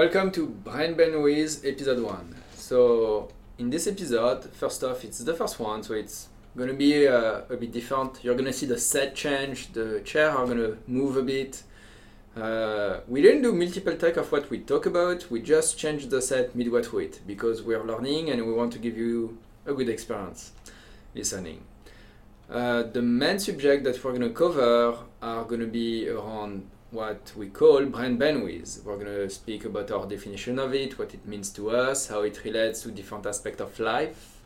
Welcome to Brain Bandwidth episode 1. So, in this episode, first off, it's the first one, so it's gonna be uh, a bit different. You're gonna see the set change, the chair are gonna move a bit. Uh, we didn't do multiple take of what we talk about, we just changed the set midway through it because we're learning and we want to give you a good experience listening. Uh, the main subject that we're gonna cover are gonna be around what we call brain bandwidth. We're going to speak about our definition of it, what it means to us, how it relates to different aspects of life,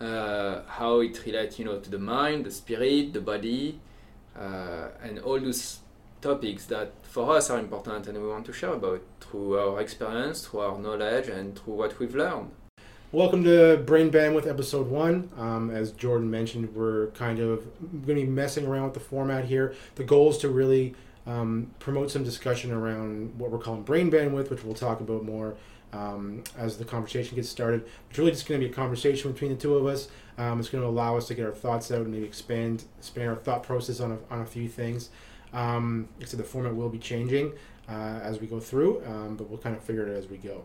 uh, how it relates, you know, to the mind, the spirit, the body, uh, and all those topics that for us are important and we want to share about through our experience, through our knowledge, and through what we've learned. Welcome to Brain Bandwidth episode one. Um, as Jordan mentioned, we're kind of going to be messing around with the format here. The goal is to really um, promote some discussion around what we're calling brain bandwidth, which we'll talk about more um, as the conversation gets started. It's really just going to be a conversation between the two of us. Um, it's going to allow us to get our thoughts out and maybe expand expand our thought process on a, on a few things. Um, so the format will be changing uh, as we go through, um, but we'll kind of figure it as we go.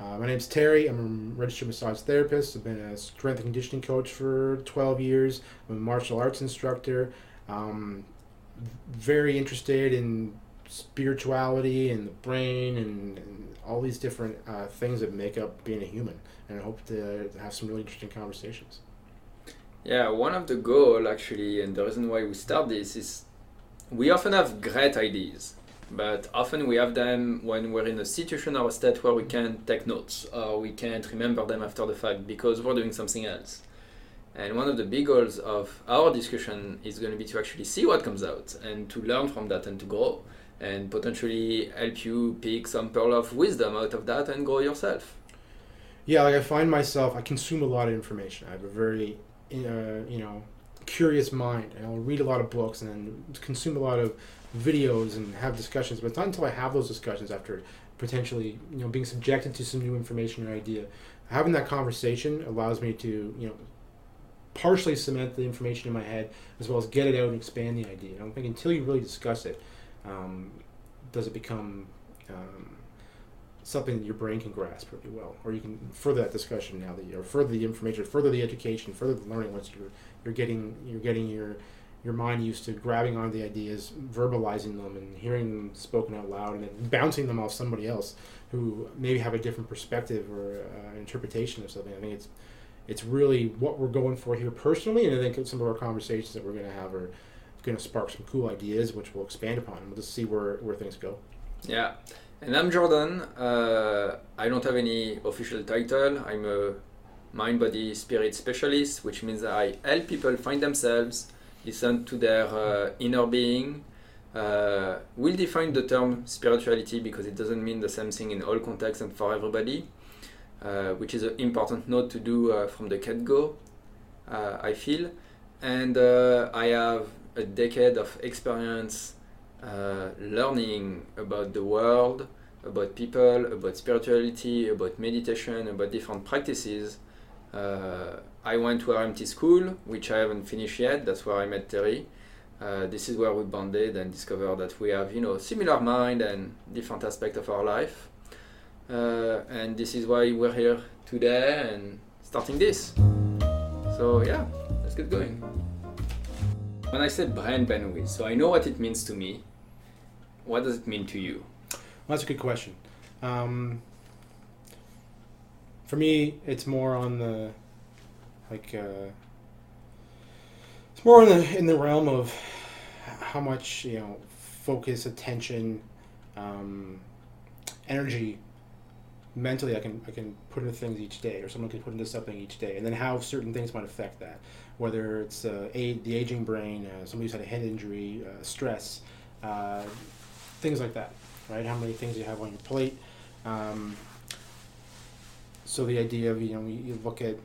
Uh, my name's Terry. I'm a registered massage therapist. I've been a strength and conditioning coach for 12 years. I'm a martial arts instructor. Um, very interested in spirituality and the brain and, and all these different uh, things that make up being a human. And I hope to, to have some really interesting conversations. Yeah, one of the goal actually, and the reason why we start this is we often have great ideas, but often we have them when we're in a situation or a state where we can't take notes or we can't remember them after the fact because we're doing something else. And one of the big goals of our discussion is going to be to actually see what comes out and to learn from that and to grow and potentially help you pick some pearl of wisdom out of that and grow yourself. Yeah, like I find myself, I consume a lot of information. I have a very, uh, you know, curious mind, and I'll read a lot of books and consume a lot of videos and have discussions. But it's not until I have those discussions after potentially, you know, being subjected to some new information or idea, having that conversation allows me to, you know, partially cement the information in my head as well as get it out and expand the idea. I don't think until you really discuss it, um, does it become um, something that your brain can grasp really well, or you can further that discussion now that you or further the information, further the education, further the learning once you're you're getting you're getting your your mind used to grabbing onto the ideas, verbalizing them, and hearing them spoken out loud, and then bouncing them off somebody else who maybe have a different perspective or uh, interpretation of something. I think it's it's really what we're going for here personally, and I think some of our conversations that we're going to have are going to spark some cool ideas, which we'll expand upon. And we'll just see where, where things go. Yeah, and I'm Jordan. Uh, I don't have any official title. I'm a mind, body, spirit specialist, which means I help people find themselves, listen to their uh, inner being. Uh, we'll define the term spirituality because it doesn't mean the same thing in all contexts and for everybody. Uh, which is an important note to do uh, from the get-go, uh, I feel. And I have a decade of experience learning about the world, about people, about spirituality, about meditation, about different practices. Uh, I went to RMT school, which I haven't finished yet. That's where I met Terry. Uh, this is where we bonded and discovered that we have, you know, similar mind and different aspects of our life. Uh, and this is why we're here today and starting this. So yeah, let's get going. When I said brain bandwidth, so I know what it means to me. What does it mean to you? Well, that's a good question. Um, for me, it's more on the like uh, it's more in the in the realm of how much you know focus, attention, um, energy mentally I can I can put into things each day, or someone can put into something each day, and then how certain things might affect that. Whether it's uh, a, the aging brain, uh, somebody who's had a head injury, uh, stress, uh, things like that, right? How many things you have on your plate. Um, so the idea of you know you look at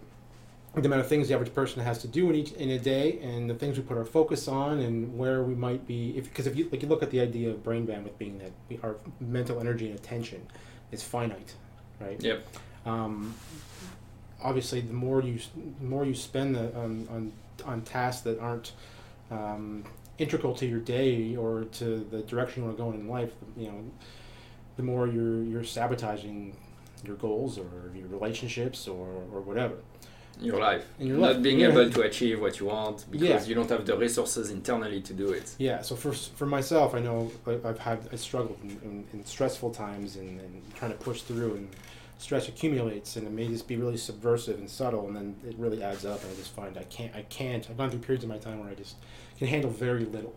the amount of things the average person has to do in each in a day, and the things we put our focus on, and where we might be. If because if you like you look at the idea of brain bandwidth being that we, our mental energy and attention is finite, right? Yep. Um, obviously, the more you the more you spend the, on, on on tasks that aren't um, integral to your day or to the direction you want to go in life, you know, the more you're you're sabotaging your goals or your relationships or, or whatever. Your life. In your Not being Yeah. able to achieve what you want because Yeah. you don't have the resources internally to do it. Yeah, so for for myself, I know I've had I struggled in, in, in stressful times and, and trying to push through, and stress accumulates, and it may just be really subversive and subtle, and then it really adds up, and I just find I can't I can't I've gone through periods of my time where I just can handle very little.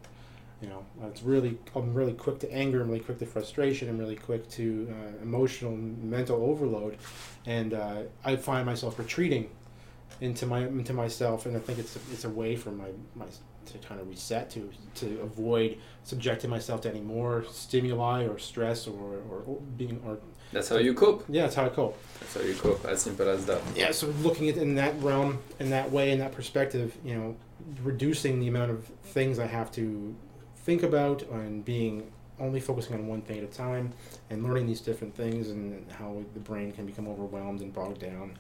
You know, it's really I'm really quick to anger, I'm really quick to frustration, I'm really quick to uh, emotional, mental overload, and uh, I find myself retreating into my into myself, and I think it's it's a way for my my to kind of reset to to avoid subjecting myself to any more stimuli or stress or, or being or That's how you cope. yeah that's how I cope That's how you cope. As simple as that. yeah so looking at in that realm in that way in that perspective you know reducing the amount of things I have to think about and being only focusing on one thing at a time and learning these different things and how the brain can become overwhelmed and bogged down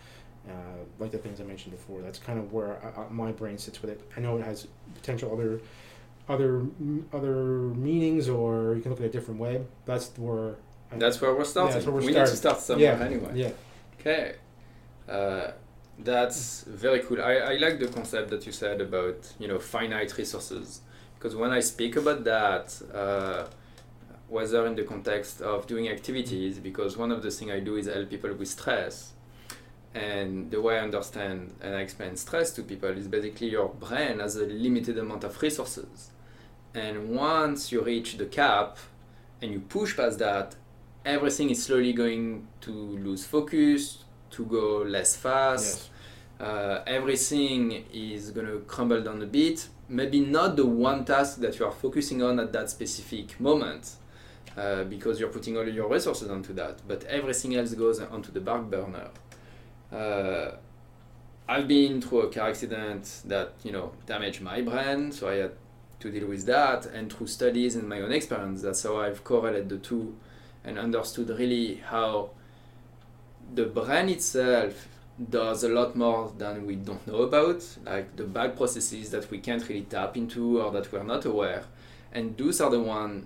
uh, like the things I mentioned before that's kind of where I, I, my brain sits with it I know it has potential other other other meanings or you can look at it a different way that's where That's where we're starting. that's where we're we need to start somewhere yeah anyway. yeah Okay. Uh, that's very cool. I, I like the concept that you said about, you know, finite resources. Because when I speak about that, uh, whether in the context of doing activities, because one of the things I do is help people with stress. And the way I understand and I explain stress to people is basically your brain has a limited amount of resources. And once you reach the cap and you push past that, everything is slowly going to lose focus, to go less fast. yes Uh, everything is going to crumble down a bit. Maybe not the one task that you are focusing on at that specific moment, uh, because you're putting all your resources onto that, but everything else goes onto the back burner. Uh, I've been through a car accident that you know damaged my brain, so I had to deal with that. And through studies and my own experience, that's how I've correlated the two and understood really how the brain itself does a lot more than we don't know about, like the back processes that we can't really tap into or that we're not aware. And those are the ones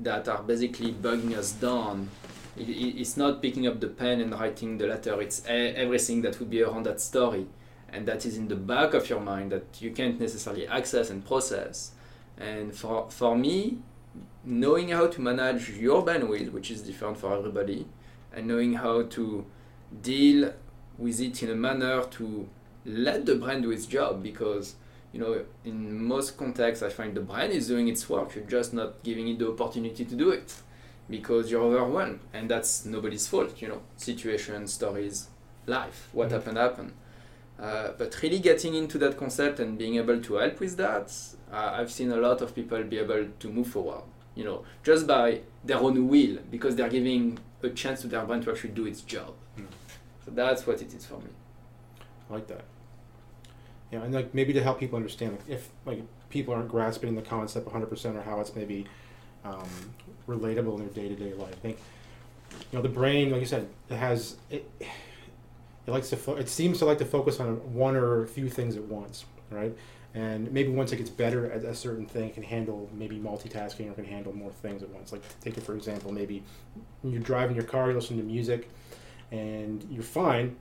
that are basically bugging us down. It, it- it's not picking up the pen and writing the letter, it's e- everything that would be around that story. And that is in the back of your mind that you can't necessarily access and process. And for, for me, knowing how to manage your bandwidth, which is different for everybody, and knowing how to deal with it in a manner to let the brain do its job because you know in most contexts i find the brain is doing its work you're just not giving it the opportunity to do it because you're overwhelmed and that's nobody's fault you know situations stories life what Mhm. happened happened uh, but really getting into that concept and being able to help with that uh, i've seen a lot of people be able to move forward you know just by their own will because they're giving a chance to their brain to actually do its job Mm. so that's what it is for me I like that. Yeah, and like maybe to help people understand, like if like people aren't grasping the concept 100% or how it's maybe um, relatable in their day to day life. I think you know the brain, like you said, it has it. It likes to. Fo- it seems to like to focus on one or a few things at once, right? And maybe once it gets better at a certain thing, it can handle maybe multitasking or can handle more things at once. Like take it for example, maybe you're driving your car, you listen to music, and you're fine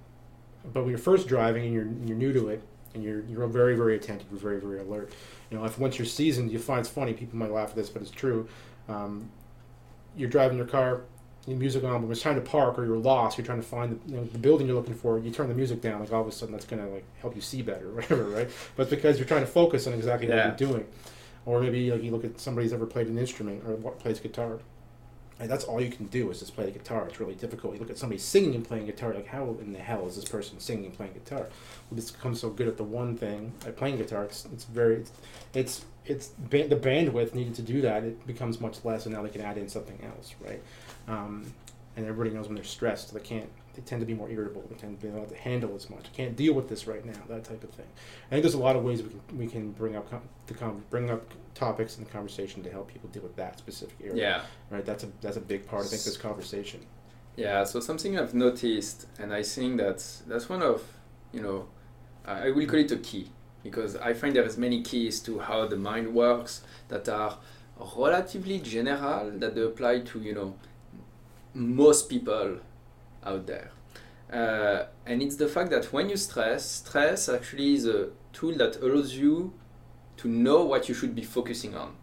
but when you're first driving and you're you're new to it and you're you're very very attentive, you're very very alert. You know, if once you're seasoned, you find it's funny. People might laugh at this, but it's true. Um, you're driving your car, music on, but when it's time to park or you're lost, you're trying to find the, you know, the building you're looking for. You turn the music down, like all of a sudden that's gonna like help you see better, or whatever, right? But because you're trying to focus on exactly Yeah. what you're doing. Or maybe like you look at somebody who's ever played an instrument or what plays guitar. And that's all you can do is just play the guitar. It's really difficult. You look at somebody singing and playing guitar, like how in the hell is this person singing and playing guitar? Well, this becomes so good at the one thing, at playing guitar. It's it's very it's it's, it's ba- the bandwidth needed to do that. It becomes much less, and now they can add in something else, right? Um, and everybody knows when they're stressed, they can't. They tend to be more irritable. They tend to be able to handle as much. Can't deal with this right now. That type of thing. I think there's a lot of ways we can we can bring up com- the com- bring up topics in the conversation to help people deal with that specific area yeah right? That's a that's a big part. I think this conversation. Yeah, so something I've noticed, and I think that's that's one of, you know, I will call it a key because I find there is many keys to how the mind works that are relatively general that they apply to you know most people out there. Uh, and it's the fact that when you stress, stress actually is a tool that allows you to know what you should be focusing on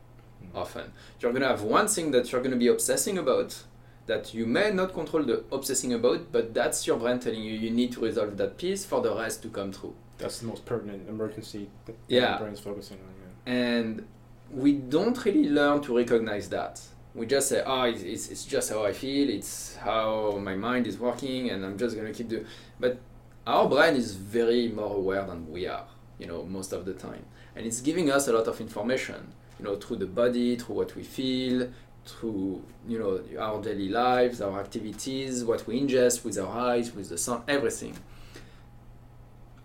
Mm. often. You're going to have one thing that you're going to be obsessing about that you may not control the obsessing about, but that's your brain telling you you need to resolve that piece for the rest to come through. That's the most pertinent emergency that Yeah. the brain's focusing on. Yeah. And we don't really learn to recognize that. We just say, oh, it's, it's, it's just how I feel, it's how my mind is working, and I'm just going to keep doing. But our brain is very more aware than we are, you know, most of the time. And it's giving us a lot of information, you know, through the body, through what we feel, through, you know, our daily lives, our activities, what we ingest with our eyes, with the sun, everything.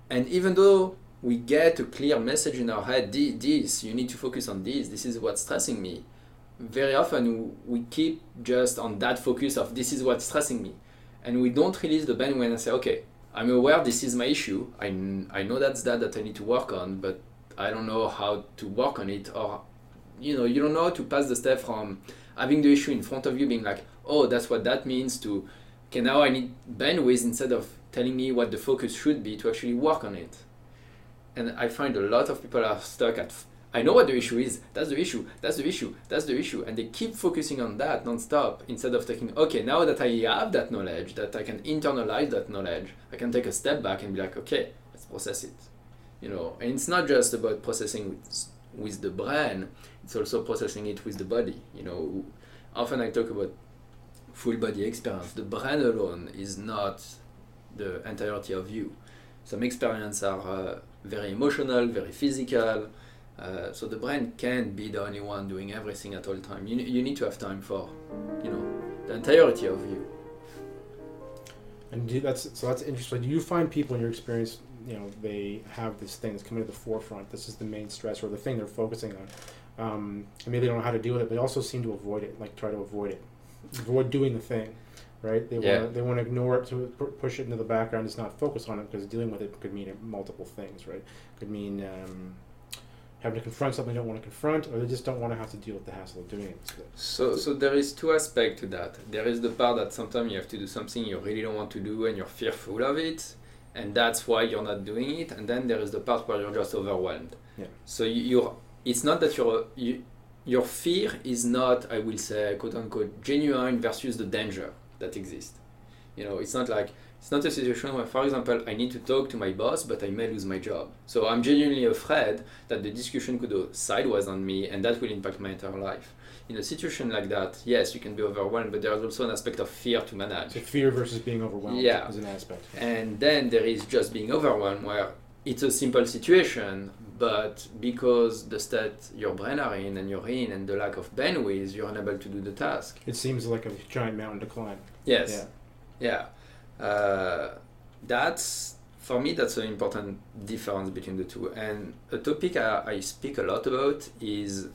And even though we get a clear message in our head, this, you need to focus on this, this is what's stressing me. Very often we keep just on that focus of this is what's stressing me. And we don't release the bandwidth and say, okay, I'm aware this is my issue. I, I know that's that that I need to work on, but I don't know how to work on it. Or, you know, you don't know how to pass the step from having the issue in front of you being like, oh, that's what that means to, okay, now I need bandwidth instead of telling me what the focus should be to actually work on it and I find a lot of people are stuck at I know what the issue is, that's the issue, that's the issue, that's the issue, and they keep focusing on that non-stop instead of taking okay, now that I have that knowledge, that I can internalize that knowledge, I can take a step back and be like, okay, let's process it. You know, and it's not just about processing with, with the brain, it's also processing it with the body. You know, often I talk about full body experience. The brain alone is not the entirety of you. Some experiences are uh, very emotional, very physical. Uh, so the brain can't be the only one doing everything at all time. You, you need to have time for, you know, the entirety of you. And do, that's so that's interesting. Do you find people in your experience, you know, they have this thing that's coming to the forefront. This is the main stress or the thing they're focusing on. Um, and maybe they don't know how to deal with it. They also seem to avoid it, like try to avoid it, avoid doing the thing, right? They Yeah. want they want to ignore it to push it into the background. Just not focus on it because dealing with it could mean multiple things, right? Could mean um, having to confront something they don't want to confront, or they just don't want to have to deal with the hassle of doing it. So- So, so there is two aspects to that. There is the part that sometimes you have to do something you really don't want to do and you're fearful of it, and that's why you're not doing it. And then there is the part where you're just overwhelmed. Yeah. So you, you're. It's not that you're. You, your fear is not, I will say, quote unquote, genuine versus the danger that exists. You know, it's not like it's not a situation where, for example, I need to talk to my boss, but I may lose my job. So I'm genuinely afraid that the discussion could go sideways on me, and that will impact my entire life. In a situation like that, yes, you can be overwhelmed, but there is also an aspect of fear to manage. So fear versus being overwhelmed Yeah. is an aspect. And then there is just being overwhelmed, where it's a simple situation, but because the state your brain are in and you're in, and the lack of bandwidth, you're unable to do the task. It seems like a giant mountain to climb. Yes. Yeah. Uh, that's for me. That's an important difference between the two. And a topic I, I speak a lot about is,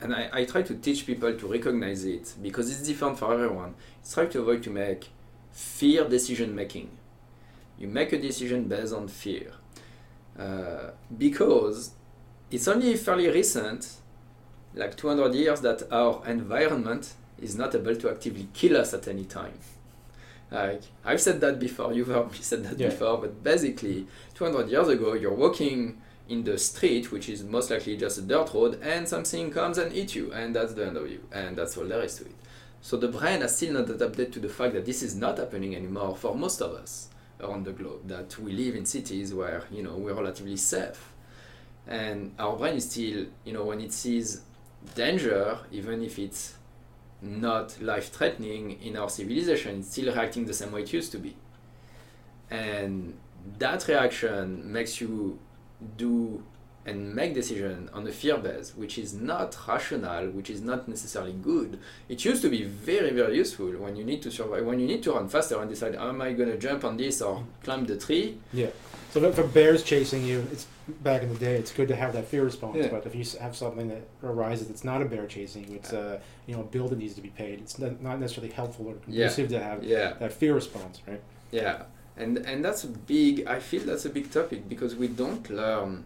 and I, I try to teach people to recognize it because it's different for everyone. It's try to avoid to make fear decision making. You make a decision based on fear, uh, because it's only fairly recent, like 200 years, that our environment is not able to actively kill us at any time. Like I've said that before, you've heard me said that Yeah. before, but basically, 200 years ago, you're walking in the street, which is most likely just a dirt road, and something comes and eats you, and that's the end of you, and that's all there is to it. So the brain has still not adapted to the fact that this is not happening anymore for most of us around the globe. That we live in cities where you know we're relatively safe, and our brain is still you know when it sees danger, even if it's not life threatening in our civilization, it's still reacting the same way it used to be. And that reaction makes you do and make decision on a fear base, which is not rational, which is not necessarily good. It used to be very, very useful when you need to survive, when you need to run faster and decide, am I going to jump on this or climb the tree? Yeah. So a bear's chasing you, it's back in the day. It's good to have that fear response. Yeah. But if you have something that arises that's not a bear chasing you, it's a you know a bill that needs to be paid. It's not, necessarily helpful or Yeah. conducive to have Yeah. that fear response, right? Yeah, and and that's a big. I feel that's a big topic because we don't learn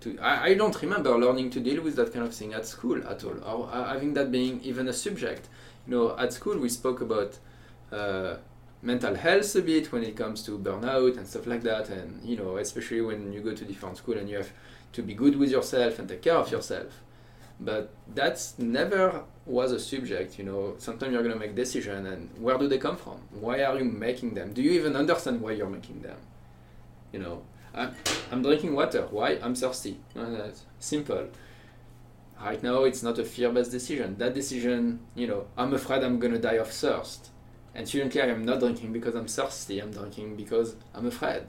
to. I, I don't remember learning to deal with that kind of thing at school at all, or uh, having that being even a subject. You know, at school we spoke about uh, mental health a bit when it comes to burnout and stuff like that. And you know, especially when you go to different school and you have to be good with yourself and take care of yourself. But that's never was a subject. You know, sometimes you're gonna make decision, and where do they come from? Why are you making them? Do you even understand why you're making them? You know, I'm, I'm drinking water. Why? I'm thirsty. Uh, simple. Right now, it's not a fear-based decision. That decision, you know, I'm afraid I'm gonna die of thirst and student care, I'm not drinking because I'm thirsty, I'm drinking because I'm afraid.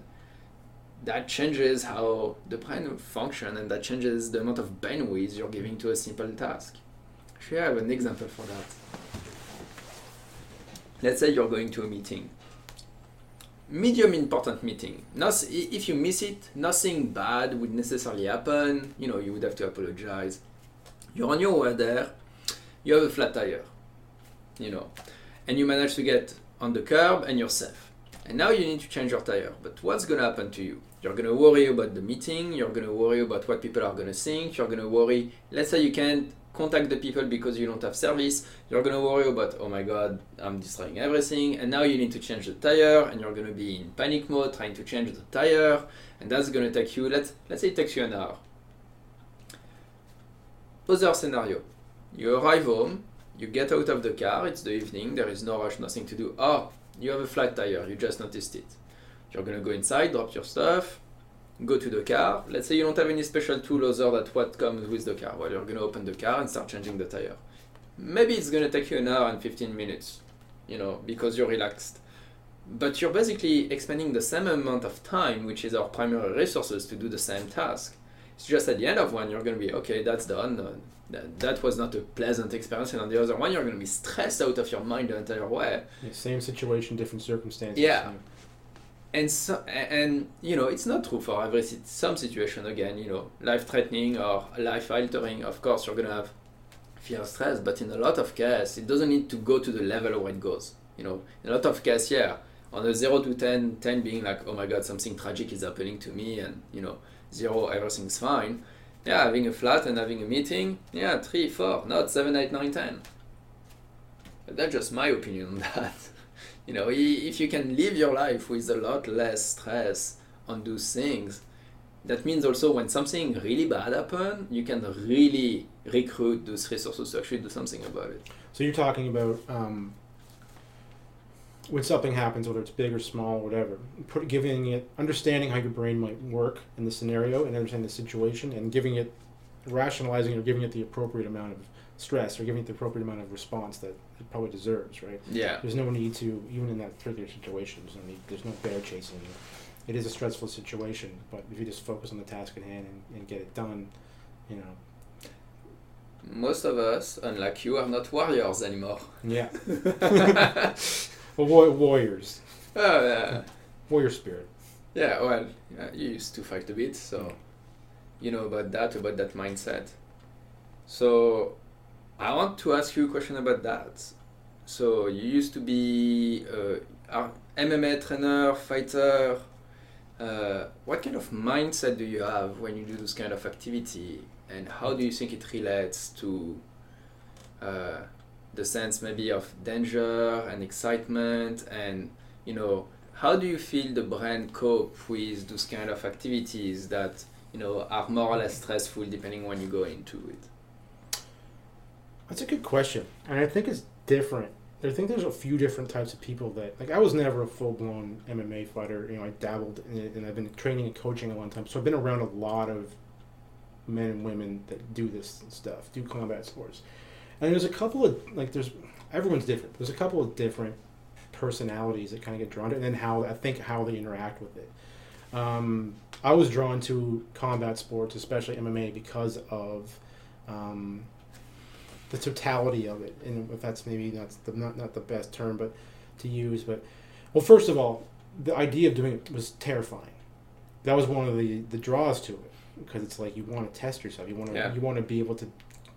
That changes how the brain functions and that changes the amount of bandwidth you're giving to a simple task. Actually, I have an example for that. Let's say you're going to a meeting. Medium important meeting. Not, if you miss it, nothing bad would necessarily happen. You know, you would have to apologize. You're on your way there. You have a flat tire. You know, and you manage to get on the curb and you're safe. And now you need to change your tire. But what's going to happen to you? You're going to worry about the meeting, you're going to worry about what people are going to think, you're going to worry, let's say you can't contact the people because you don't have service, you're to worry about, oh my god, I'm destroying everything, and now you need to change the tire, and you're to be in panic mode trying to change the tire, and that's to take you, let's, let's say it takes you an hour. Other scenario, you arrive home, you get out of the car, it's the evening, there is no rush, nothing to do. Oh, you have a flat tire, you just noticed it. You're gonna go inside, drop your stuff, go to the car. Let's say you don't have any special tool other than what comes with the car. Well, you're gonna open the car and start changing the tire. Maybe it's gonna take you an hour and 15 minutes, you know, because you're relaxed. But you're basically expending the same amount of time, which is our primary resources, to do the same task. It's just at the end of one, you're gonna be, okay, that's done uh, that, that was not a pleasant experience and on the other one you're going to be stressed out of your mind the entire way yeah, same situation different circumstances yeah. And so and you know it's not true for every some situation again you know life threatening or life altering of course you're to have fear stress but in a lot of cases it doesn't need to go to the level where it goes you know in a lot of cases yeah on a 0 to 10 10 being like oh my god something tragic is happening to me and you know 0 everything's fine yeah, having a flat and having a meeting, yeah, three, four, not seven, eight, nine, ten. But that's just my opinion on that. You know, if you can live your life with a lot less stress on those things, that means also when something really bad happens, you can really recruit those resources to actually do something about it. So you're talking about um, when something happens, whether it's big or small, whatever, put, giving it, understanding how your brain might work in the scenario and understanding the situation, and giving it, rationalizing or giving it the appropriate amount of stress or giving it the appropriate amount of response that it probably deserves, right? Yeah. There's no need to, even in that particular situation, there's no, need, there's no bear chasing. You. It is a stressful situation, but if you just focus on the task at hand and, and get it done, you know. Most of us, unlike you, are not warriors anymore. Yeah. Well, warriors. Oh, yeah. Warrior spirit. Yeah, well, yeah, you used to fight a bit, so you know about that, about that mindset. So I want to ask you a question about that. So you used to be a MMA trainer, fighter. Uh, what kind of mindset do you have when you do this kind of activity, and how do you think it relates to uh, the sense maybe of danger and excitement and you know how do you feel the brain cope with those kind of activities that you know are more or less stressful depending when you go into it that's a good question. And i think it's different. I think there's a few different types of people that like i was never a full-blown mma fighter. You know i dabbled in it and i've been training and coaching a long time. So i've been around a lot of men and women that do this stuff do combat sports. And there's a couple of like there's everyone's different. There's a couple of different personalities that kind of get drawn to, it, and then how I think how they interact with it. Um, I was drawn to combat sports, especially MMA, because of um, the totality of it, and if that's maybe that's the, not not the best term, but to use. But well, first of all, the idea of doing it was terrifying. That was one of the the draws to it because it's like you want to test yourself. You want to yeah. you want to be able to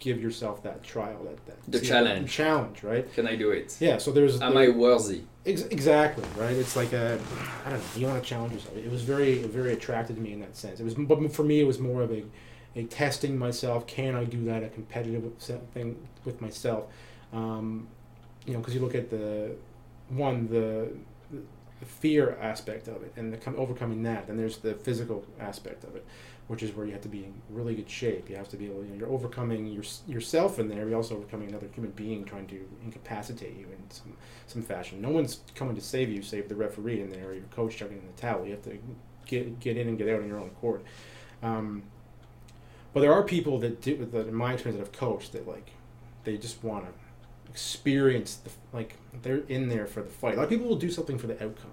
give yourself that trial, that, that the challenge, challenge, right? Can I do it? Yeah. So there's. Am I worthy? Ex- exactly right. It's like a, I don't know. You want to challenge yourself. It was very, very attractive to me in that sense. It was, but for me, it was more of a, a testing myself. Can I do that? A competitive thing with myself. Um, you know, because you look at the one the, the fear aspect of it and the com- overcoming that. Then there's the physical aspect of it, which is where you have to be in really good shape. You have to be able. You know, you're overcoming your, yourself in there. You're also overcoming another human being trying to incapacitate you in some some fashion. No one's coming to save you, save the referee in there or your coach chugging in the towel. You have to get get in and get out on your own accord. Um, but there are people that do that in my experience that have coached that like they just want to experience the like they're in there for the fight. A lot of people will do something for the outcome.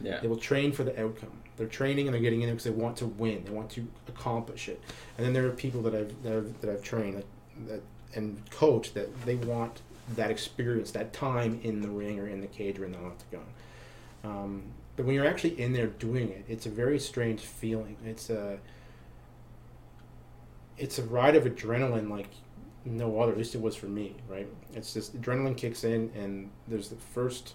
Yeah. They will train for the outcome. They're training and they're getting in there because they want to win. They want to accomplish it. And then there are people that I've that I've, that I've trained that, that and coached that they want that experience, that time in the ring or in the cage or in the octagon. Um, but when you're actually in there doing it, it's a very strange feeling. It's a it's a ride of adrenaline like no other. At least it was for me, right? It's just adrenaline kicks in, and there's the first.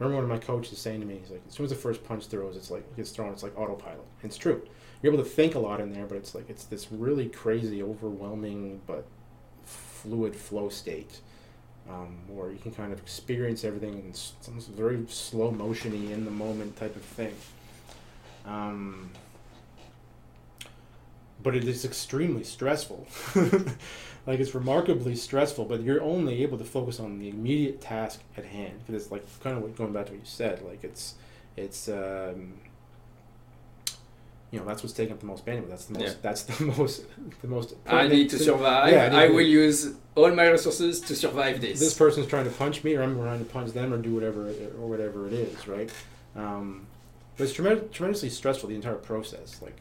I remember one of my coaches saying to me, he's like, as soon as the first punch throws, it's like gets thrown, it's like autopilot. And it's true. You're able to think a lot in there, but it's like it's this really crazy, overwhelming, but fluid flow state. Um, where you can kind of experience everything in some very slow motiony in the moment type of thing. Um, but it is extremely stressful. like it's remarkably stressful, but you're only able to focus on the immediate task at hand because it's like kind of what, going back to what you said. Like it's it's um, you know that's what's taking up the most bandwidth. That's the most. Yeah. That's the most. The most. I need to thing. survive. Yeah, I I will use all my resources to survive this. This person's trying to punch me, or I'm trying to punch them, or do whatever or whatever it is, right? Um, but it's tremend- tremendously stressful the entire process. Like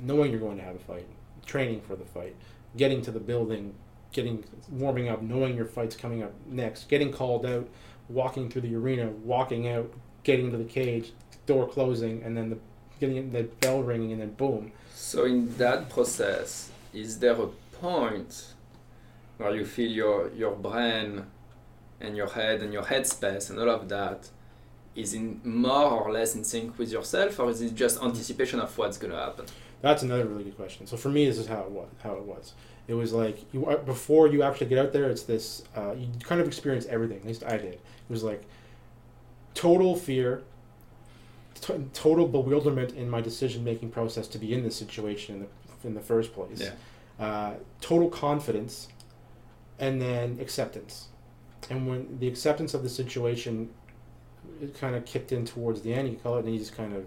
knowing you're going to have a fight, training for the fight, getting to the building, getting warming up, knowing your fight's coming up next, getting called out, walking through the arena, walking out, getting to the cage, door closing, and then the getting the bell ringing, and then boom. So in that process, is there a point where you feel your your brain and your head and your headspace and all of that is in more or less in sync with yourself, or is it just anticipation of what's gonna happen? That's another really good question. So for me, this is how it was. How it was. It was like you uh, before you actually get out there. It's this. Uh, you kind of experience everything. At least I did. It was like total fear, t- total bewilderment in my decision making process to be in this situation in the in the first place. Yeah. Uh, total confidence, and then acceptance. And when the acceptance of the situation, it kind of kicked in towards the end. You call it, and you just kind of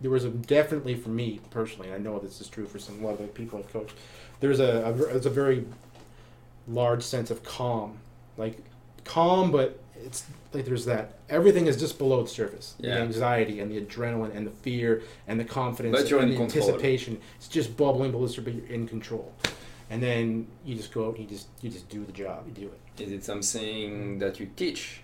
there was a definitely for me personally, and I know this is true for some a lot of the people I've coached. There's a, a there's a very large sense of calm, like calm, but it's like there's that everything is just below the surface. The anxiety and the adrenaline and the fear and the confidence But you're and in the control. anticipation. It's just bubbling below the surface, but you're in control. And then you just go out and you just you just do the job. You do it. Is it something that you teach?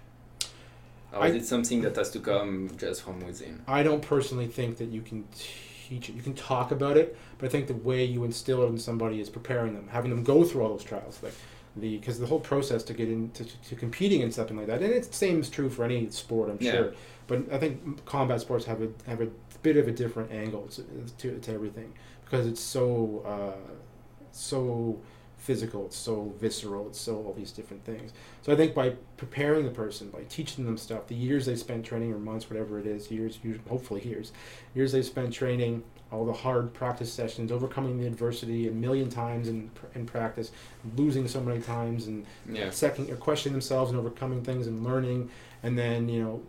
Or I- is it something that has to come just from within? I don't personally think that you can teach it. You can talk about it, but I think the way you instill it in somebody is preparing them, having them go through all those trials, like the because the whole process to get into to competing in something like that, and it's the same is true for any sport, I'm Yeah. sure. But I think combat sports have a have a bit of a different angle to to, to everything because it's so uh, so physical, it's so visceral, it's so all these different things. So I think by preparing the person, by teaching them stuff, the years they spent training or months, whatever it is, years, usually, hopefully years, years they spent training, all the hard practice sessions, overcoming the adversity a million times in, in practice, losing so many times, and Yeah. second or questioning themselves and overcoming things and learning, and then you know,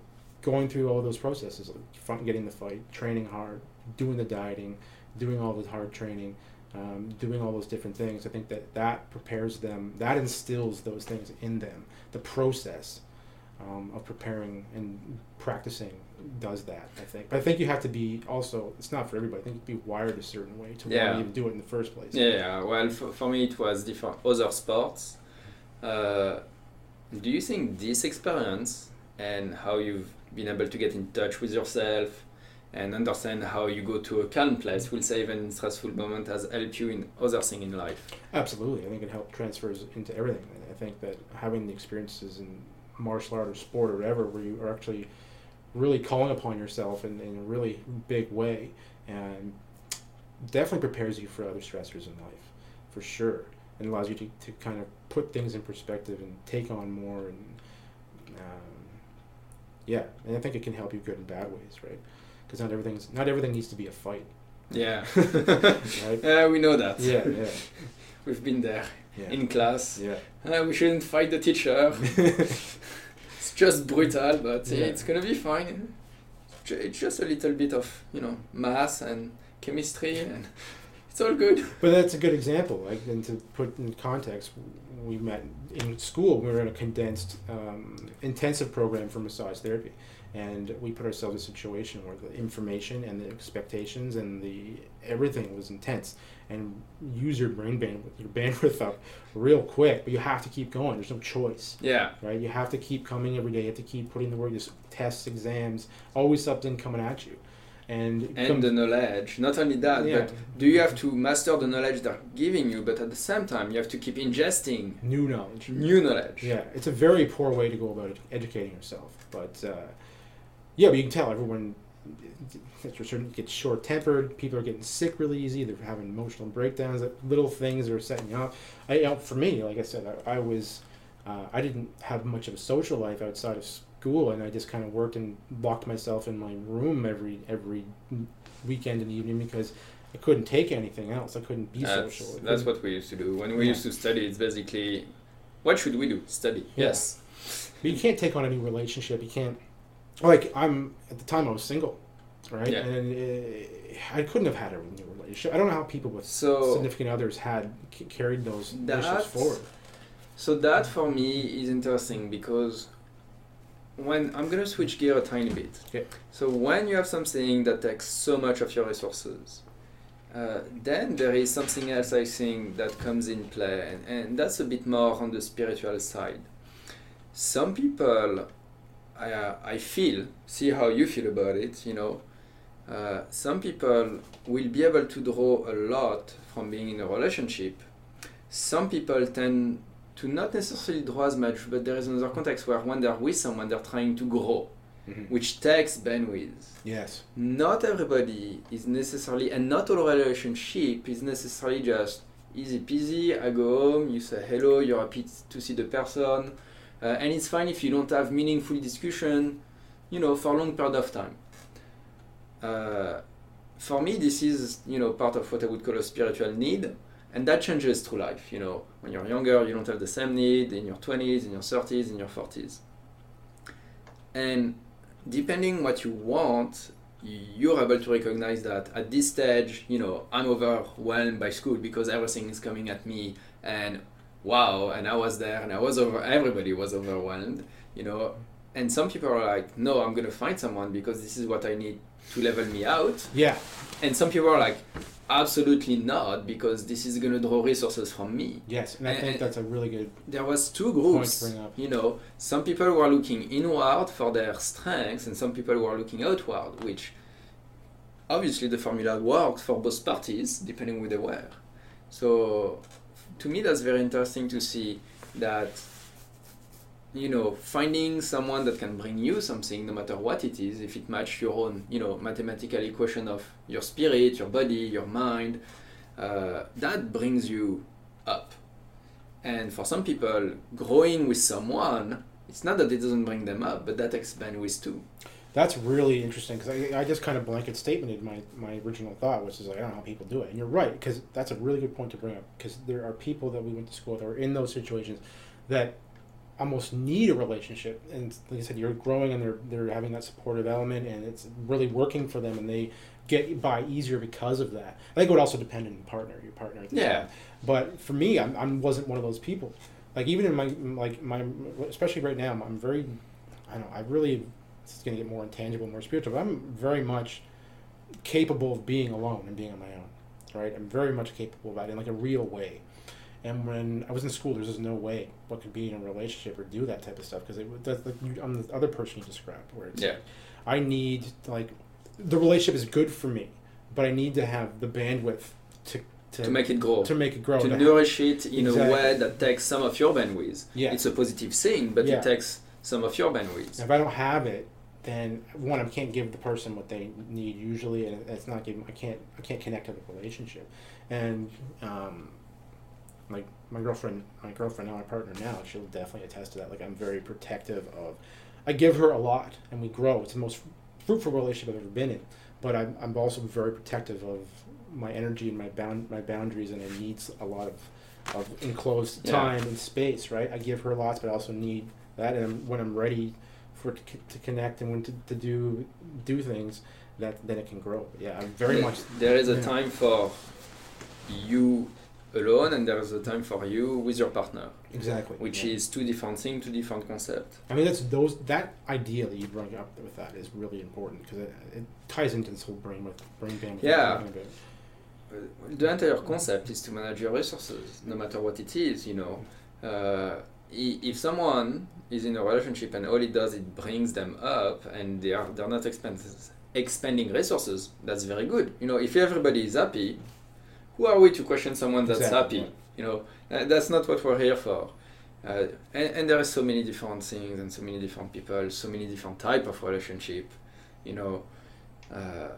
going through all those processes, like getting the fight, training hard, doing the dieting, doing all the hard training, um, doing all those different things. I think that that prepares them, that instills those things in them. The process um, of preparing and practicing does that. I think, but I think you have to be also. It's not for everybody. I think you have to be wired a certain way to Yeah. even do it in the first place. Yeah, yeah. Well, for, for me, it was different. Other sports. Uh, do you think this experience and how you've been able to get in touch with yourself and understand how you go to a calm place, we'll say even in stressful moment, has helped you in other things in life? Absolutely, I think it helps transfers into everything. I think that having the experiences in martial art or sport or whatever, where you are actually really calling upon yourself in, in a really big way, and definitely prepares you for other stressors in life, for sure, and allows you to, to kind of put things in perspective and take on more and um, Yeah, and I think it can help you good and bad ways, right? Because not everything's not everything needs to be a fight. Yeah. Right? Yeah, we know that. Yeah, yeah, We've been there yeah. in class. yeah. Uh, we shouldn't fight the teacher. it's just brutal, but Yeah. it's gonna be fine. It's just a little bit of you know math and chemistry, and it's all good. But that's a good example. Like, and to put in context, we met in school. We were in a condensed, um, intensive program for massage therapy, and we put ourselves in a situation where the information and the expectations and the everything was intense, and use your brain bandwidth, your bandwidth up real quick. But you have to keep going. There's no choice, Yeah. right? You have to keep coming every day. You have to keep putting the work. Just tests, exams, always something coming at you, and And the knowledge. Not only that, yeah, but do you have to master the knowledge they're giving you, but at the same time you have to keep ingesting new knowledge. new knowledge. Yeah, it's a very poor way to go about ed- educating yourself. But uh, yeah, but you can tell everyone gets short tempered. People are getting sick really easy. They're having emotional breakdowns. Little things are setting you up. I, you know, for me, like I said, I, I was uh, I didn't have much of a social life outside of school, and I just kind of worked and locked myself in my room every every weekend and evening because I couldn't take anything else. I couldn't be That's, social. That's couldn't- what we used to do. When we Yeah. used to study, it's basically what should we do? Study. Yeah. Yes. But you can't take on a new relationship. You can't. Like I'm at the time I was single, right? Yeah. And uh, I couldn't have had a new relationship. I don't know how people with So significant others had c- carried those That's- forward. So that for me is interesting because when I'm gonna switch gear a tiny bit. Okay. So when you have something that takes so much of your resources, uh, then there is something else I think that comes in play, and, and that's a bit more on the spiritual side. Some people, uh, I feel, see how you feel about it, you know. Uh, some people will be able to draw a lot from being in a relationship. Some people tend to not necessarily draw as much, but there is another context where when they're with someone, they're trying to grow, which takes bandwidth. Yes. Not everybody is necessarily, and not all relationship is necessarily just easy peasy. I go home, you say hello, you're happy to see the person, uh, and it's fine if you don't have meaningful discussion, you know, for a long period of time. Uh, for me, this is you know part of what I would call a spiritual need, and that changes through life. You know, when you're younger, you don't have the same need in your 20s, in your 30s, in your 40s, and depending what you want, you're able to recognize that at this stage, you know, I'm overwhelmed by school because everything is coming at me, and wow, and I was there, and I was over. Everybody was overwhelmed, you know. And some people are like, no, I'm gonna find someone because this is what I need to level me out. Yeah. And some people are like, absolutely not, because this is gonna draw resources from me. Yes. And I think that's a really good. There was two Point groups, to bring up. you know. Some people were looking inward for their strengths, and some people were looking outward, which obviously the formula worked for both parties, depending who they were. So, to me, that's very interesting to see that you know finding someone that can bring you something no matter what it is if it matches your own you know mathematical equation of your spirit your body your mind uh, that brings you up. And for some people growing with someone it's not that it doesn't bring them up but that takes bandwidth too That's really interesting because I, I just kind of blanket statemented my, my original thought, which is like, I don't know how people do it. And you're right, because that's a really good point to bring up. Because there are people that we went to school with that are in those situations that almost need a relationship. And like I said, you're growing and they're, they're having that supportive element and it's really working for them and they get by easier because of that. I think it would also depend on your partner, your partner. Yeah. time. But for me, I'm, I wasn't one of those people. Like even in my like my especially right now, I'm very I don't know. I really it's going to get more intangible, more spiritual. But I'm very much capable of being alone and being on my own. Right? I'm very much capable of that in like a real way. And when I was in school, there's just no way what could be in a relationship or do that type of stuff because it that's like you, I'm the other person you described, where it's yeah I need like the relationship is good for me, but I need to have the bandwidth to to, to make it grow to make it grow. to to nourish it in Exactly. a way that takes some of your bandwidth Yeah. it's a positive thing but Yeah. it takes some of your bandwidth If I don't have it, then one, I can't give the person what they need usually, and it's not giving. I can't. I can't connect to the relationship, and um, like my girlfriend, my girlfriend now, my partner now, she'll definitely attest to that. Like I'm very protective of I give her a lot, and we grow. It's the most fruitful relationship I've ever been in. But I'm, I'm also very protective of my energy and my bound my boundaries, and it needs a lot of of enclosed Yeah. time and space. Right? I give her lots, but I also need that, and when I'm ready for to, to connect and when to, to do do things, that then it can grow. Yeah, I'm very much. There is a yeah. time for you alone, and there is a time for you with your partner, Exactly. which yeah. is two different things, two different concepts. I mean, that's those that idea that you bring up with that is really important because it, it ties into this whole brain with brain bandwidth. Yeah. Uh, The entire concept is to manage your resources, no matter what it is. You know, uh, i- if someone is in a relationship and all it does it brings them up, and they are they're not expenses, expending resources, that's very good. You know, if everybody is happy, who are we to question someone that's Exactly, happy? You know, uh, that's not what we're here for. Uh, and, and there are so many different things and so many different people, so many different type of relationship. You know, uh,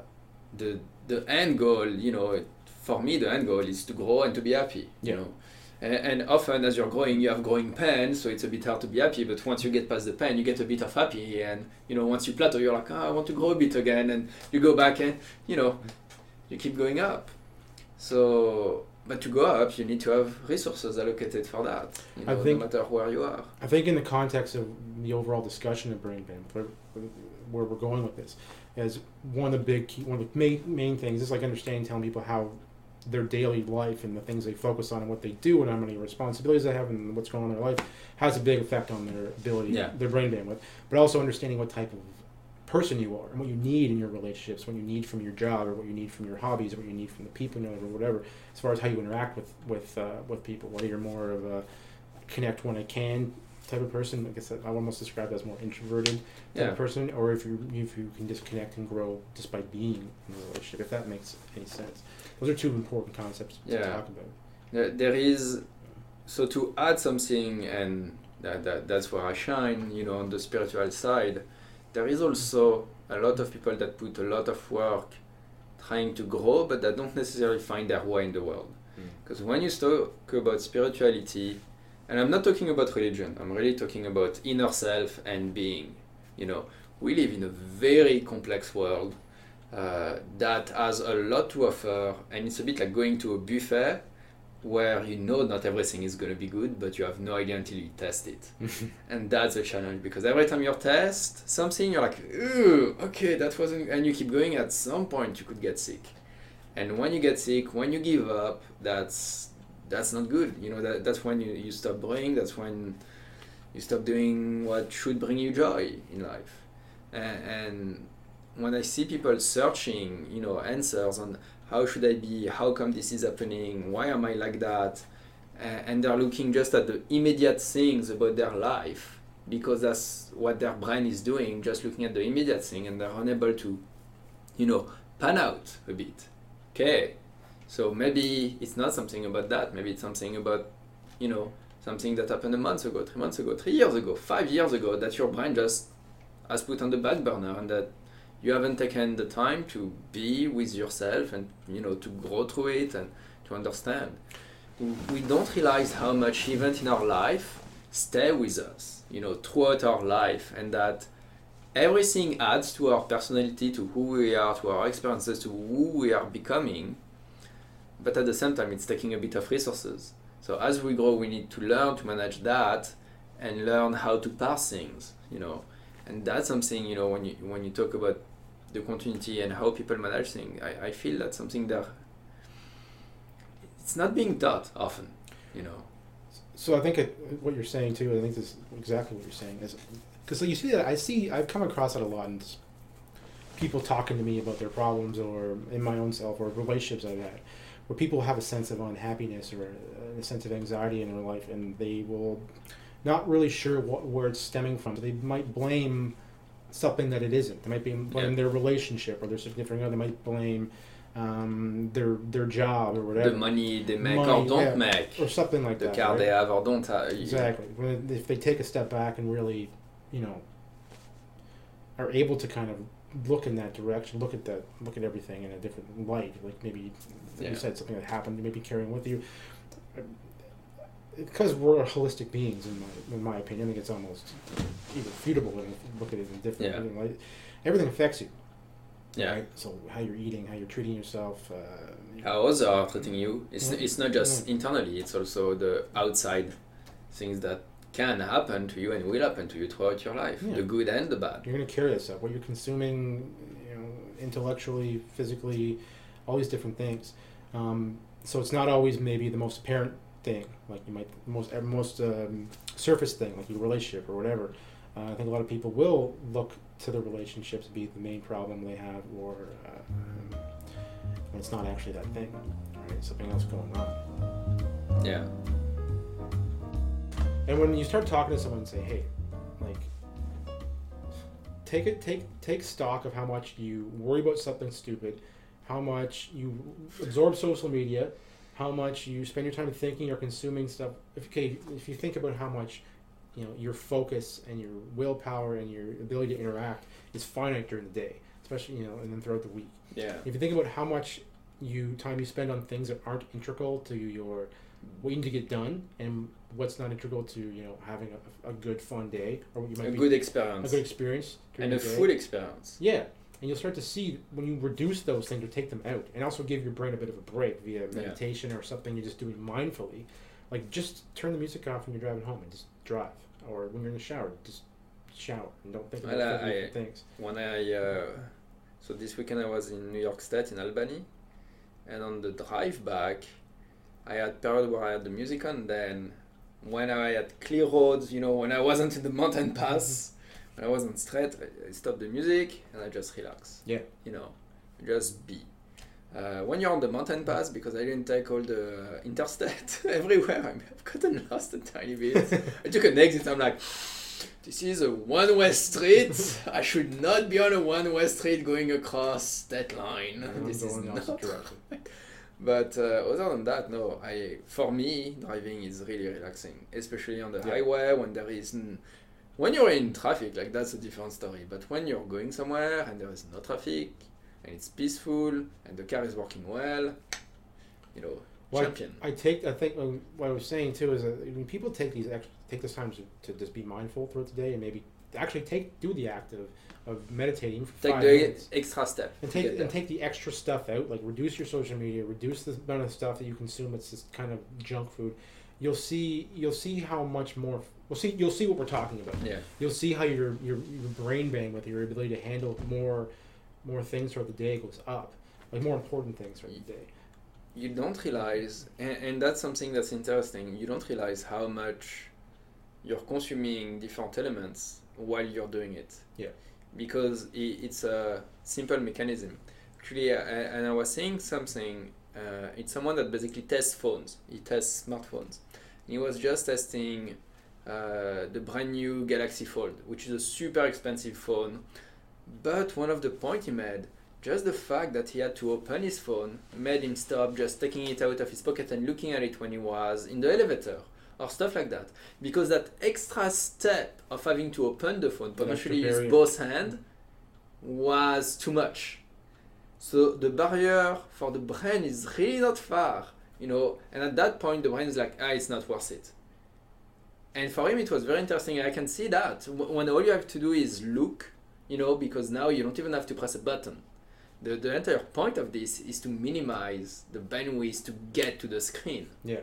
the the end goal, you know, for me the end goal is to grow and to be happy. Yeah. You know, and, often as you're growing, you have growing pain, so it's a bit hard to be happy. But once you get past the pain, you get a bit of happy, and you know, once you plateau, you're like, oh, I want to grow a bit again, and you go back and you know, you keep going up. So, but to go up, you need to have resources allocated for that. You I think- no matter where you are. I think in the context of the overall discussion of brain bandwidth, where, where we're going with this, is one of the big key, one of the main main things is like understanding, telling people how their daily life and the things they focus on and what they do and how many responsibilities they have and what's going on in their life has a big effect on their ability, Yeah. their brain bandwidth. But also understanding what type of person you are and what you need in your relationships, what you need from your job or what you need from your hobbies or what you need from the people you know or whatever, as far as how you interact with with uh, with people. Whether you're more of a connect when I can type of person, I guess I almost describe as more introverted type Yeah. of person, or if you if you can disconnect and grow despite being in a relationship, if that makes any sense. Those are two important concepts to talk about. There, there is so to add something, and that, that that's where I shine. You know, on the spiritual side, there is also a lot of people that put a lot of work trying to grow, but that don't necessarily find their way in the world. Hmm. Because when you talk about spirituality, and I'm not talking about religion, I'm really talking about inner self and being. You know, we live in a very complex world uh, that has a lot to offer, and it's a bit like going to a buffet where you know not everything is going to be good, but you have no idea until you test it. and that's a challenge because every time you test something, you're like, ooh, okay, that wasn't, and you keep going. At some point, you could get sick, and when you get sick, when you give up, that's that's not good. You know that that's when you, you stop growing. That's when you stop doing what should bring you joy in life, and, and when I see people searching, you know, answers on how should I be, how come this is happening, why am I like that, and they're looking just at the immediate things about their life because that's what their brain is doing, just looking at the immediate thing, and they're unable to, you know, pan out a bit. Okay, so maybe it's not something about that. Maybe it's something about, you know, something that happened a month ago, three months ago, three years ago, five years ago that your brain just has put on the back burner and that you haven't taken the time to be with yourself and you know to grow through it and to understand we don't realize how much event in our life stay with us you know throughout our life and that everything adds to our personality to who we are to our experiences to who we are becoming but at the same time it's taking a bit of resources. So as we grow we need to learn to manage that and learn how to parse things you know. And that's something you know when you when you talk about the continuity and how people manage things i, I feel that's something that it's not being taught often you know. So I think it, what you're saying too. I think this is exactly what you're saying is because you see that I see I've come across it a lot in people talking to me about their problems or in my own self or relationships I've had where people have a sense of unhappiness or a, sense of anxiety in their life and they will not really sure what where it's stemming from. They might blame something that it isn't. They might be blame Yeah. their relationship or their significant other. They might blame um, their their job or whatever the money they make Money, or don't yeah. make or something like the that. car right? they have or don't have Exactly. When if they take a step back and really, you know, are able to kind of look in that direction, look at that, look at everything in a different light. Like maybe Yeah. you said something that happened, maybe carrying with you. because we're holistic beings, in my in my opinion, I think it's almost irrefutable when you look at it in different. Yeah. Like, everything affects you. Yeah. Right? So how you're eating, how you're treating yourself. Uh, How others are treating you. It's, Yeah. it's not just Yeah. internally, it's also the outside things that can happen to you and will happen to you throughout your life Yeah. the good and the bad. you're going to carry this up. What you're consuming, you know, intellectually, physically, all these different things. Um, so it's not always maybe the most apparent thing, like you might most uh, most um, surface thing, like your relationship or whatever. Uh, I think a lot of people will look to the relationships to be the main problem they have, or uh, um, it's not actually that thing, right? Something else going on. Yeah. And when you start talking to someone and say, "Hey, like, take it, take take stock of how much you worry about something stupid, how much you absorb social media, how much you spend your time thinking or consuming stuff. If okay, if you think about how much, you know, your focus and your willpower and your ability to interact is finite during the day, especially you know, and then throughout the week. Yeah. If you think about how much you time you spend on things that aren't integral to your what you need to get done and what's not integral to you know having a, a good fun day or what you might A be good experience, a good experience and a full experience. yeah. And you'll start to see when you reduce those things or take them out and also give your brain a bit of a break via meditation or something you're just doing mindfully like just turn the music off when you're driving home and just drive. Or when you're in the shower just shower and don't think about Well, 50 I- things. when I uh, so this weekend I was in New York State in Albany, and on the drive back, I had period where I had the music on. Then when I had clear roads, you know, when I wasn't in the mountain pass, when I wasn't straight, I, I stopped the music and I just relax. Yeah. You know, just be. Uh, when you're on the mountain pass, because I didn't take all the interstate everywhere, I have gotten lost a tiny bit. I took an exit. I'm like, this is a one-way street. I should not be on a one-way street going across that line. This is not. But uh, other than that, no. I for me, driving is really relaxing, especially on the Yeah. highway when there is. When you're in traffic, like that's a different story. But when you're going somewhere and there is no traffic and it's peaceful and the car is working well, you know, Well, champion. I take. I think um, what I was saying too is that when people take these take this time to, to just be mindful throughout the day and maybe actually take do the act of, of meditating for Take five the minutes extra step. and take and take the extra stuff out. Like reduce your social media, reduce the amount of stuff that you consume. It's just kind of junk food. You'll see. You'll see how much more. We'll see. You'll see what we're talking about. Yeah. You'll see how your your, your brain bandwidth, your ability to handle more more things throughout the day goes up. Like more important things throughout the day. you don't realize and, and that's something that's interesting you don't realize how much you're consuming different elements while you're doing it Yeah. Because i it's a simple mechanism. Actually I, and i was saying something uh, it's someone that basically tests phones. He tests smartphones. He was just testing uh, the brand new galaxy fold which is a super expensive phone. But one of the points he made just the fact that he had to open his phone made him stop just taking it out of his pocket and looking at it when he was in the elevator or stuff like that. Because that extra step of having to open the phone, potentially use both hands, was too much. So the barrier for the brain is really not far, you know, and at that point the brain is like, ah, it's not worth it. And for him, it was very interesting. I can see that when all you have to do is look, you know, because now you don't even have to press a button the, the entire point of this is to minimize the bandwidth to get to the screen. Yeah.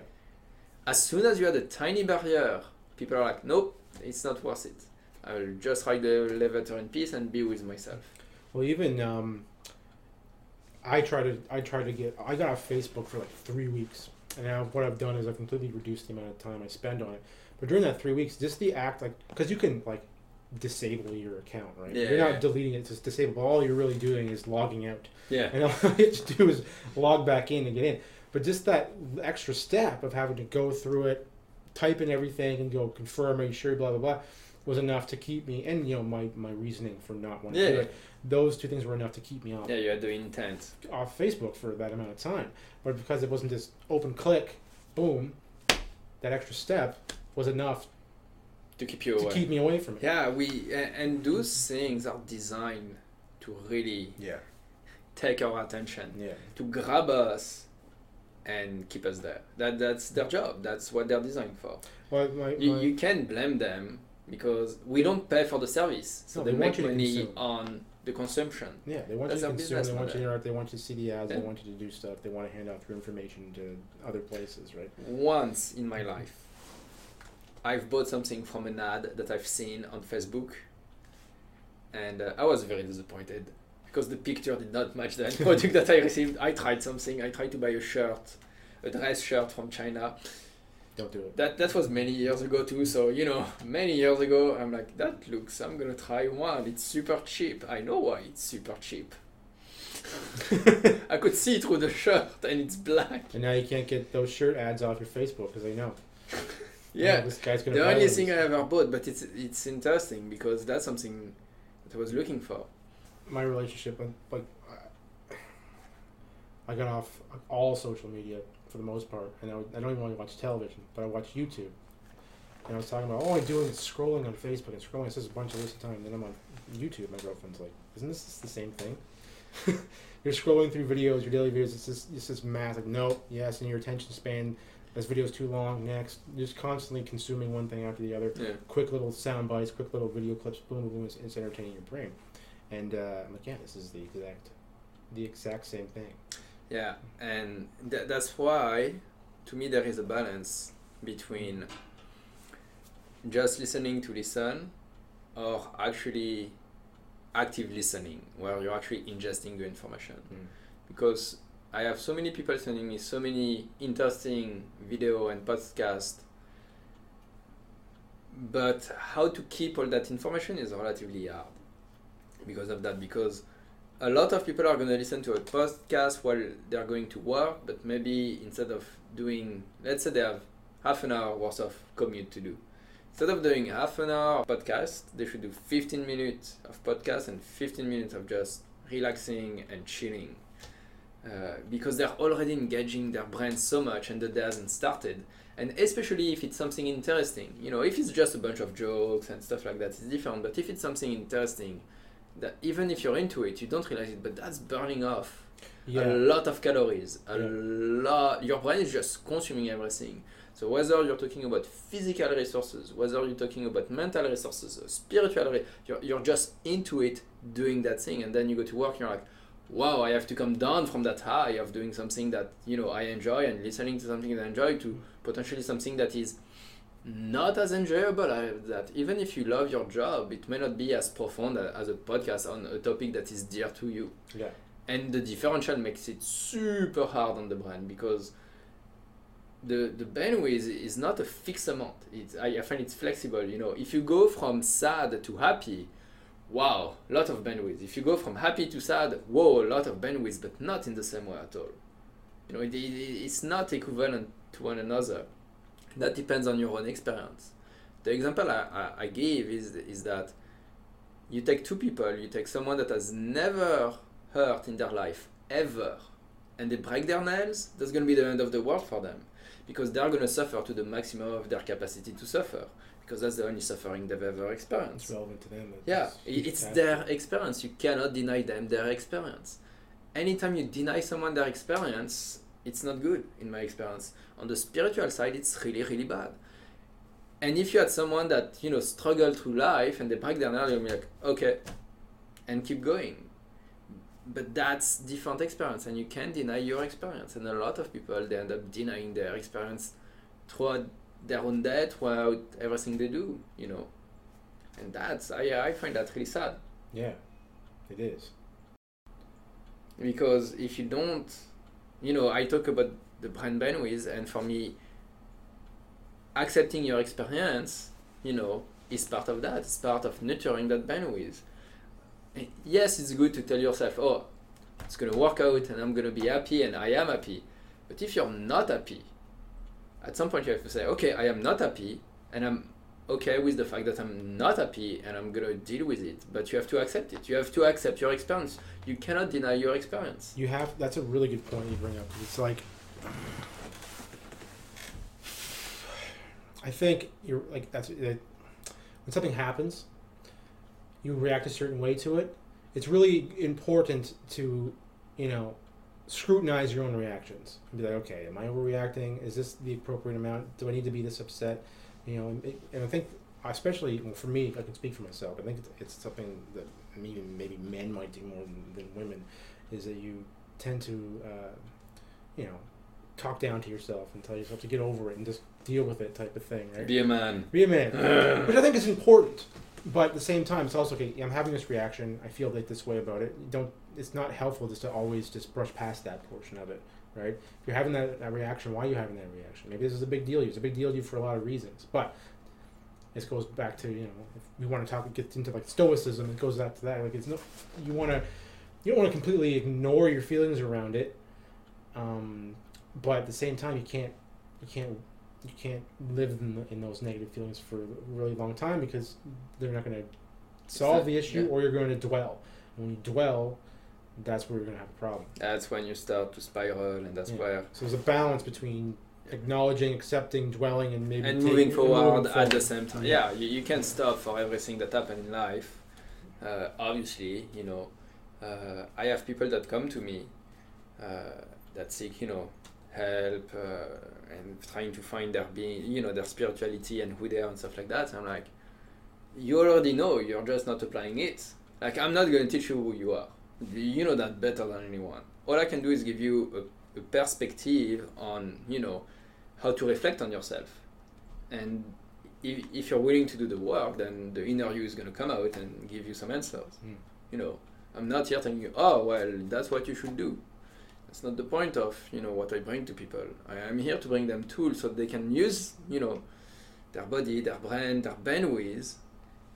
As soon as you add a tiny barrier, people are like, nope, it's not worth it. I will just ride the elevator in peace and be with myself. Well, even um, I try to I try to get I got off Facebook for like three weeks, and now what I've done is I've completely reduced the amount of time I spend on it. But during that three weeks, just the act like because you can like disable your account, right? Yeah, you're not yeah. deleting it; it's just disable. All you're really doing is logging out, Yeah. and all you have to do is log back in and get in. But just that extra step of having to go through it, type in everything, and go confirm, make sure, blah blah blah, was enough to keep me. And you know my my reasoning for not wanting to do Yeah. it those two things were enough to keep me off Yeah, you had the intent. off Facebook for that amount of time. But because it wasn't just open click, boom, that extra step was enough To keep you to away. keep me away from it. yeah, we and those things are designed to really Yeah. take our attention, Yeah. to grab us and keep us there. That that's their job. That's what they're designed for. Well, my, You, my- you can't blame them because we don't pay for the service, so No, they, they make want you to money on the consumption. yeah, they want that's you to consume. They want you to interact. They want you to see the ads. Yeah. They want you to do stuff. They want to hand out your information to other places, right? Once in my life, I've bought something from an ad that I've seen on Facebook, and uh, I was very disappointed because the picture did not match the product that I received. I tried something. I tried to buy a shirt, a dress shirt from China. Don't do it. That that was many years ago too. So you know, many years ago, I'm like, that looks. I'm gonna try one. It's super cheap. I know why it's super cheap. I could see through the shirt and it's black. And now you can't get those shirt ads off your Facebook because I know. Yeah. Oh, this guy's gonna. The only those. thing I ever bought, but it's it's interesting because that's something that I was looking for. My relationship with like I- got off all social media for the most part, and I, I don't even want to watch television, but I watch YouTube. And I was talking about all I do is scrolling on Facebook and scrolling. It says a bunch of waste of time. Then I'm on YouTube. My girlfriend's like, "Isn't this just the same thing?" you're scrolling through videos, your daily videos. It's just it's just math. Like, no, yes, and your attention span. This video's too long. Next, just constantly consuming one thing after the other Yeah. quick little sound bites, quick little video clips, boom, boom, boom. It's, it's entertaining your brain. And uh, I'm like, yeah, this is the exact, the exact same thing. Yeah, and tha that's why, to me, there is a balance between just listening to listen or actually active listening, where you're actually ingesting the information. Because I have so many people sending me so many interesting video and podcast, but how to keep all that information is relatively hard because of that. Because a lot of people are going to listen to a podcast while they're going to work, but maybe instead of doing, let's say they have half an hour worth of commute to do. Instead of doing half an hour podcast, they should do 15 minutes of podcast and 15 minutes of just relaxing and chilling. Uh, because they're already engaging their brain so much and the day hasn't started. And especially if it's something interesting. You know, if it's just a bunch of jokes and stuff like that, it's different. But if it's something interesting, that even if you're into it, you don't realize it, but that's burning off a lot of calories. A Yeah. lot. Your brain is just consuming everything. So whether you're talking about physical resources, whether you're talking about mental resources, or spiritual, re- you're, you're just into it, doing that thing, and then you go to work, you're like, wow, I have to come down from that high of doing something that you know I enjoy and listening to something that I enjoy to mm. potentially something that is not as enjoyable as that. Even if you love your job, it may not be as profound as a podcast on a topic that is dear to you yeah, and the differential makes it super hard on the brain because the the bandwidth is not a fixed amount. It's I, I find it's flexible. You know, if you go from sad to happy, wow, lot of bandwidth. If you go from happy to sad, whoa, a lot of bandwidth, but not in the same way at all. You know, it, it, it's not equivalent to one another. That depends on your own experience. The example I, I, I gave is is that you take two people, you take someone that has never hurt in their life ever and they break their nails that's going to be the end of the world for them because they're going to suffer to the maximum of their capacity to suffer because that's the only suffering they've ever experienced. it's relevant to them. but yeah it's their experience you cannot deny them their experience anytime you deny someone their experience it's not good in my experience. On the spiritual side it's really really bad. And if you had someone that you know struggled through life and they break down nail you'll be like okay and keep going. But that's different experience and you can't deny your experience. And a lot of people they end up denying their experience throughout their own day throughout everything they do you know. And that's i, I find that really sad. Yeah, it is. because if you don't you know i talk about the brain bandwidth and for me accepting your experience you know is part of that it's part of nurturing that bandwidth. And yes it's good to tell yourself oh it's going to work out and i'm going to be happy and i am happy. But if you're not happy at some point you have to say okay i am not happy and i'm okay with the fact that i'm not happy and i'm to deal with it but you have to accept it you have to accept your experience you cannot deny your experience You have. That's a really good point you bring up. it's like, I think you're like that's it, when something happens, you react a certain way to it. It's really important to, you know, scrutinize your own reactions and be like, okay, am I overreacting? Is this the appropriate amount? Do I need to be this upset? You know, and, and I think, especially well, for me, I can speak for myself. I think it's, it's something that maybe maybe men might do more than, than women, is that you tend to, uh, you know, talk down to yourself and tell yourself to get over it and just deal with it, type of thing, right? Be a man. Be a man, which I think is important. But at the same time, it's also okay. I'm having this reaction. I feel like this way about it. You don't. It's not helpful just to always just brush past that portion of it, right? If you're having that, that reaction, why are you having that reaction? Maybe this is a big deal to you. It's a big deal to you for a lot of reasons. But this goes back to you know, if we want to talk, get into like stoicism. It goes back to that. Like it's no, you want to, you don't want to completely ignore your feelings around it. Um, but at the same time, you can't, you can't you can't live in, the, in those negative feelings for a really long time because they're not going to solve Exact- the issue yeah. or you're going to dwell. And when you dwell, that's where you're going to have a problem. That's when you start to spiral, and that's Yeah. where So there's a balance between acknowledging, accepting, dwelling, and maybe and taking- moving and forward moving at the same time. Yeah. Yeah, you, you can't stop for everything that happens in life. Uh, obviously, you know, uh, I have people that come to me uh, that seek, you know, help uh, and trying to find their being, you know, their spirituality and who they are and stuff like that. I'm like, you already know, you're just not applying it. Like, I'm not going to teach you who you are. You know that better than anyone. All I can do is give you a, a perspective on, you know, how to reflect on yourself. And if, if you're willing to do the work, then the inner you is going to come out and give you some answers. Mm. You know, I'm not here telling you, oh, well, that's what you should do. That's not the point of, you know, what I bring to people. I am here to bring them tools so they can use, you know, their body, their brain, their bandwidth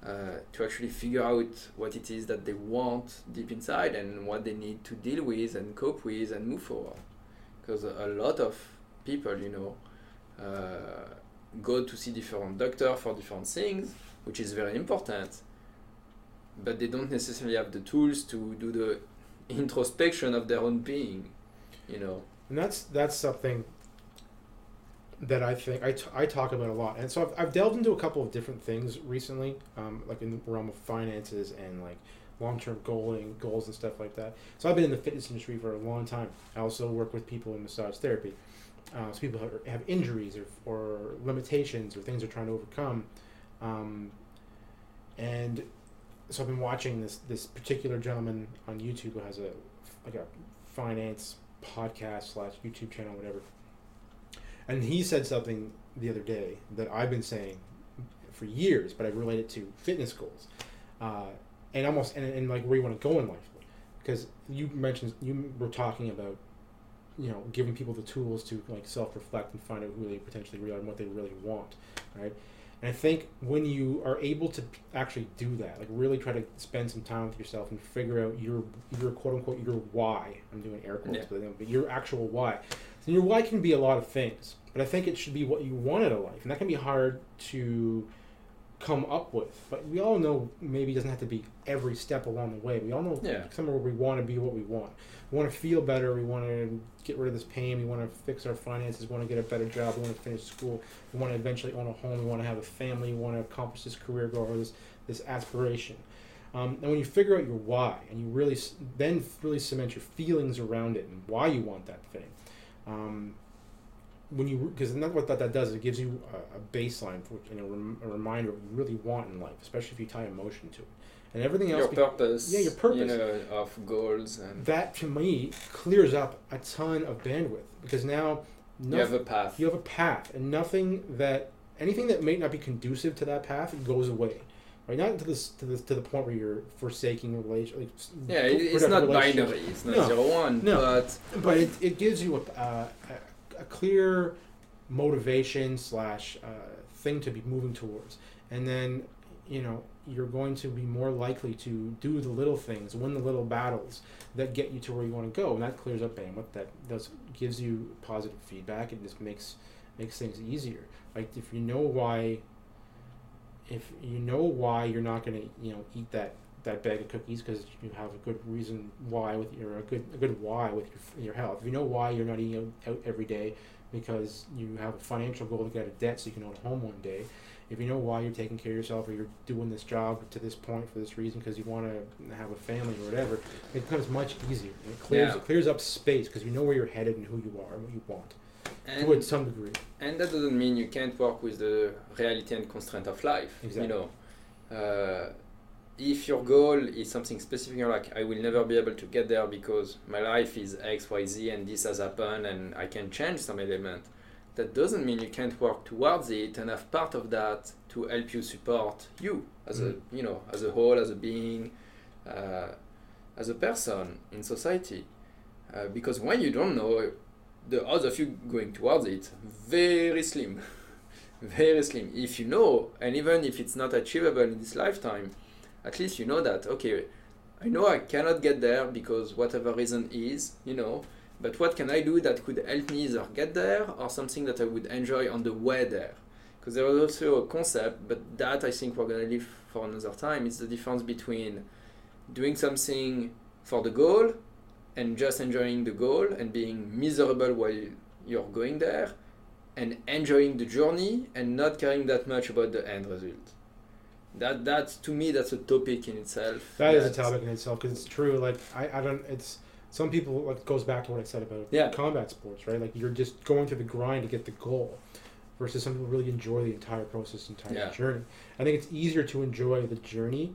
uh, to actually figure out what it is that they want deep inside and what they need to deal with and cope with and move forward. Because a, lot of people, you know, uh, go to see different doctor for different things, which is very important. But they don't necessarily have the tools to do the introspection of their own being, you know. And that's that's something that I think I, t- I talk about a lot. And so I've, I've delved into a couple of different things recently, um, like in the realm of finances and like long term goaling goals and stuff like that. So I've been in the fitness industry for a long time. I also work with people in massage therapy. Uh, so people have, have injuries or, or limitations or things they're trying to overcome. Um, and so I've been watching this this particular gentleman on YouTube who has a like a finance podcast slash YouTube channel, whatever. And he said something the other day that I've been saying for years, but I relate it to fitness goals, uh, and almost and, and like where you want to go in life, because you mentioned you were talking about, you know, giving people the tools to like self reflect and find out who they potentially really are and what they really want, right? And I think when you are able to actually do that, like really try to spend some time with yourself and figure out your your quote unquote your why. I'm doing air quotes, Yeah. but your actual why. And your why can be a lot of things, but I think it should be what you want out of life, and that can be hard to come up with. But we all know maybe it doesn't have to be every step along the way. We all know Yeah. somewhere where we want to be what we want. We want to feel better. We want to get rid of this pain. We want to fix our finances. We want to get a better job. We want to finish school. We want to eventually own a home. We want to have a family. We want to accomplish this career goal or this this aspiration. Um, and when you figure out your why and you really then really cement your feelings around it and why you want that thing, um, when you because that's what that, that does it gives you a, a baseline for you know rem, a reminder of what you really want in life, especially if you tie emotion to it, and everything else. Your be- purpose, Yeah, your purpose. you know, of goals, and that to me clears up a ton of bandwidth because now you have a path. you have a path and nothing that anything that may not be conducive to that path goes away right not to this to this to the point where you're forsaking relation like, yeah, it's not binary. It's not No. zero one. No. But but it, it gives you a, uh, a, a clear motivation slash uh, thing to be moving towards and then you know you're going to be more likely to do the little things win the little battles that get you to where you want to go and that clears up bandwidth that does gives you positive feedback it just makes makes things easier like if you know why if you know why you're not going to you know eat that that bag of cookies because you have a good reason why with your a good a good why with your, your health. If you know why you're not eating out, every day because you have a financial goal to get out of debt so you can own a home one day, if you know why you're taking care of yourself or you're doing this job to this point for this reason because you want to have a family or whatever, it becomes much easier. It clears Yeah. it clears up space because you know where you're headed and who you are and what you want And, to some degree. and that doesn't mean you can't work with the reality and constraint of life. Exactly. You know, uh, if your goal is something specific, you're like, I will never be able to get there because my life is X, Y, Z, and this has happened, and I can change some element. That doesn't mean you can't work towards it and have part of that to help you support you as Mm. a you know as a whole, as a being, uh, as a person in society. Uh, because when you don't know, the odds of you going towards it very slim, very slim. If you know, and even if it's not achievable in this lifetime, at least you know that okay, I know I cannot get there because whatever reason is, you know. But what can I do that could help me either get there or something that I would enjoy on the way there? Because there is also a concept, but that I think we're gonna leave for another time. It's the difference between doing something for the goal and just enjoying the goal and being miserable while you're going there and enjoying the journey and not caring that much about the end result. That that's to me that's a topic in itself. That is a topic in itself because it's true. Like I, I don't. It's some people. Like goes back to what I said about Yeah. combat sports, right? Like you're just going through the grind to get the goal, versus some people really enjoy the entire process, entire Yeah. journey. I think it's easier to enjoy the journey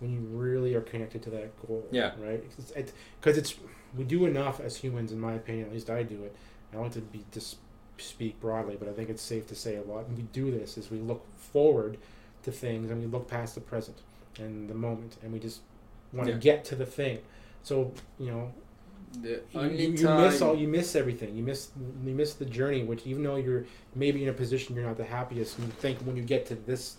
when you really are connected to that goal. Yeah. Right. Because it's, because it's we do enough as humans, in my opinion. At least I do it. I don't like to be just speak broadly, but I think it's safe to say a lot. And we do this is we look forward to things and we look past the present and the moment, and we just want to Yeah. get to the thing. So you know, The you, only you, you time miss all you miss everything. You miss you miss the journey, which even though you're maybe in a position you're not the happiest, you think when you get to this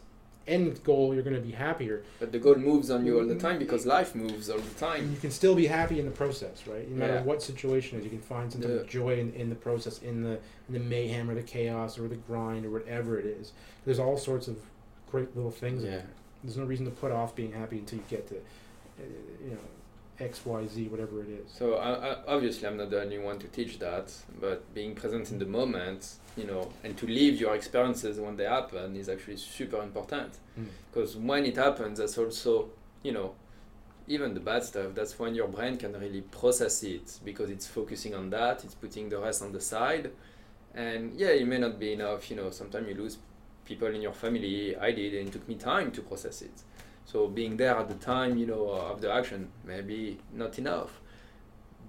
end goal you're going to be happier. but the goal moves on you all the time because life moves all the time. you can still be happy in the process, right? No matter Yeah. what situation is, you can find some Yeah. joy in, in the process, in the in the mayhem or the chaos or the grind or whatever it is. There's all sorts of great little things. in Yeah. there. There's no reason to put off being happy until you get to, uh, you know, X, Y, Z, whatever it is. So I, I, obviously, I'm not the only one to teach that, but being present in the moment, you know, and to live your experiences when they happen is actually super important. Mm. Because when it happens, that's also, you know, even the bad stuff. That's when your brain can really process it because it's focusing on that. It's putting the rest on the side, and yeah, it may not be enough. You know, sometimes you lose people in your family. I did, and it took me time to process it. So being there at the time, you know, of the action, maybe not enough.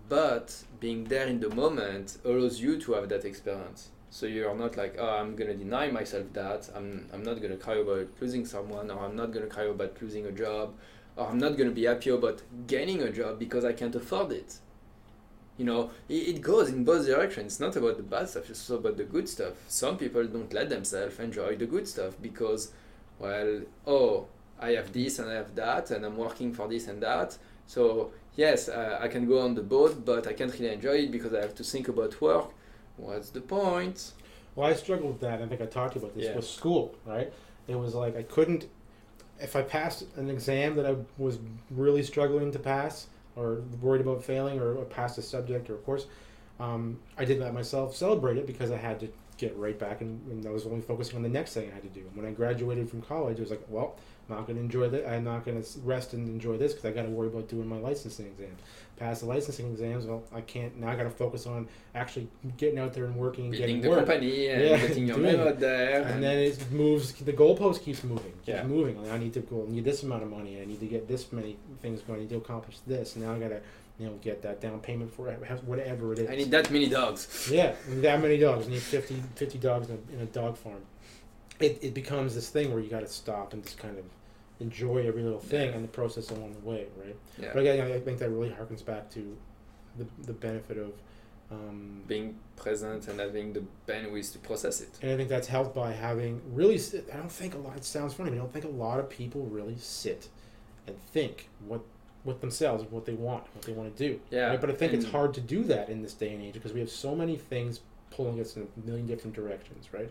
But being there in the moment allows you to have that experience. So you're not like, oh, I'm gonna deny myself that. I'm, I'm not gonna cry about losing someone, or I'm not gonna cry about losing a job, or I'm not gonna be happy about gaining a job because I can't afford it. You know, it, it goes in both directions. It's not about the bad stuff, it's about the good stuff. Some people don't let themselves enjoy the good stuff because, well, oh, I have this and I have that, and I'm working for this and that. So yes, uh, I can go on the boat, but I can't really enjoy it because I have to think about work. What's the point? Well, I struggled with that. I think I talked to you about this Yeah. with school, right? It was like I couldn't, if I passed an exam that I was really struggling to pass, or worried about failing, or, or passed a subject or a course, um, I didn't let myself celebrate it because I had to get right back and, and I was only focusing on the next thing I had to do. When I graduated from college, it was like, well, not going to enjoy that. I'm not going to rest and enjoy this because I got to worry about doing my licensing exams. Pass the licensing exams, well, I can't. Now I got to focus on actually getting out there and working and getting the work. company and Yeah, getting your name out there. And then it moves. The goalpost keeps moving. Keeps Yeah. moving. I need to go. I need this amount of money. I need to get this many things going. I need to accomplish this. Now I gotta, you know, get that down payment for whatever it is. I need that many dogs. Yeah, that many dogs. I need 50, 50 dogs in a, in a dog farm. It, it becomes this thing where you got to stop and just kind of enjoy every little thing Yeah. and the process along the way, right? Yeah. But again, I think that really harkens back to the, the benefit of. Um, Being present and having the bandwidth to process it. and I think that's helped by having really. I don't think a lot. It sounds funny, but I don't think a lot of people really sit and think what what themselves, what they want, what they want to do. Yeah, Right? But I think it's hard to do that in this day and age because we have so many things pulling us in a million different directions, right?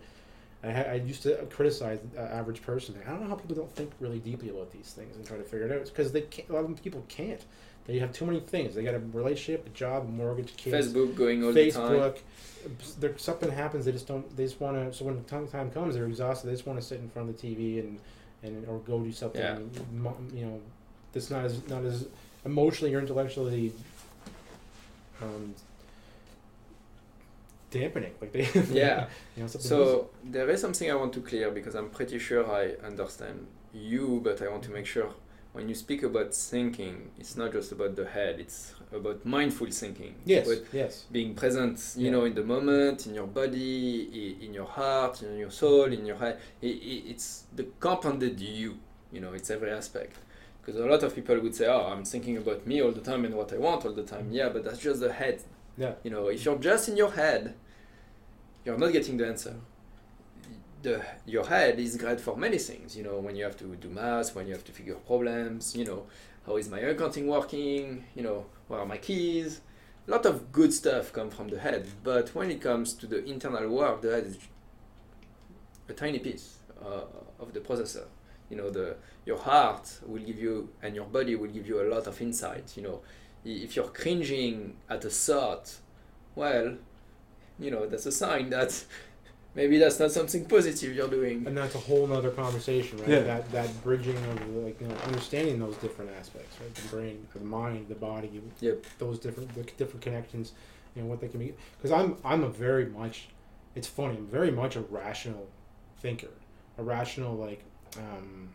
I, ha- I used to criticize the average person. I don't know how people don't think really deeply about these things and try to figure it out. It's because they can't, a lot of people can't. They have too many things. They got a relationship, a job, a mortgage, kids, Facebook going all the time. Facebook. There, something happens. They just don't. They just want to. So when the time, time comes, they're exhausted. They just want to sit in front of the TV and and or go do something. Yeah. You know, that's not as not as emotionally or intellectually um, dampening. Like they. Yeah. you know, So there is something I want to clear because I'm pretty sure I understand you, but I want to make sure when you speak about thinking, it's not just about the head; it's about mindful thinking. Yes. About Yes. being present, you Yeah. know, in the moment, in your body, in your heart, in your soul, in your head. It's the compounded you. You know, it's every aspect. Because a lot of people would say, "Oh, I'm thinking about me all the time and what I want all the time." Yeah, but that's just the head. Yeah. You know, if you're just in your head, you're not getting the answer. The your head is great for many things. You know, when you have to do math, when you have to figure problems. You know, how is my accounting working? You know, where are my keys? A lot of good stuff come from the head, but when it comes to the internal work, the head is a tiny piece uh, of the processor. You know, the your heart will give you and your body will give you a lot of insight. You know, if you're cringing at a thought, well, you know, that's a sign that maybe that's not something positive you're doing. And that's a whole nother conversation, right? Yeah. That that bridging of like you know understanding those different aspects, right? The brain, the mind, the body. Yep. Those different the different connections, and what they can be. Because I'm I'm a very much, it's funny. I'm very much a rational thinker, a rational like, um,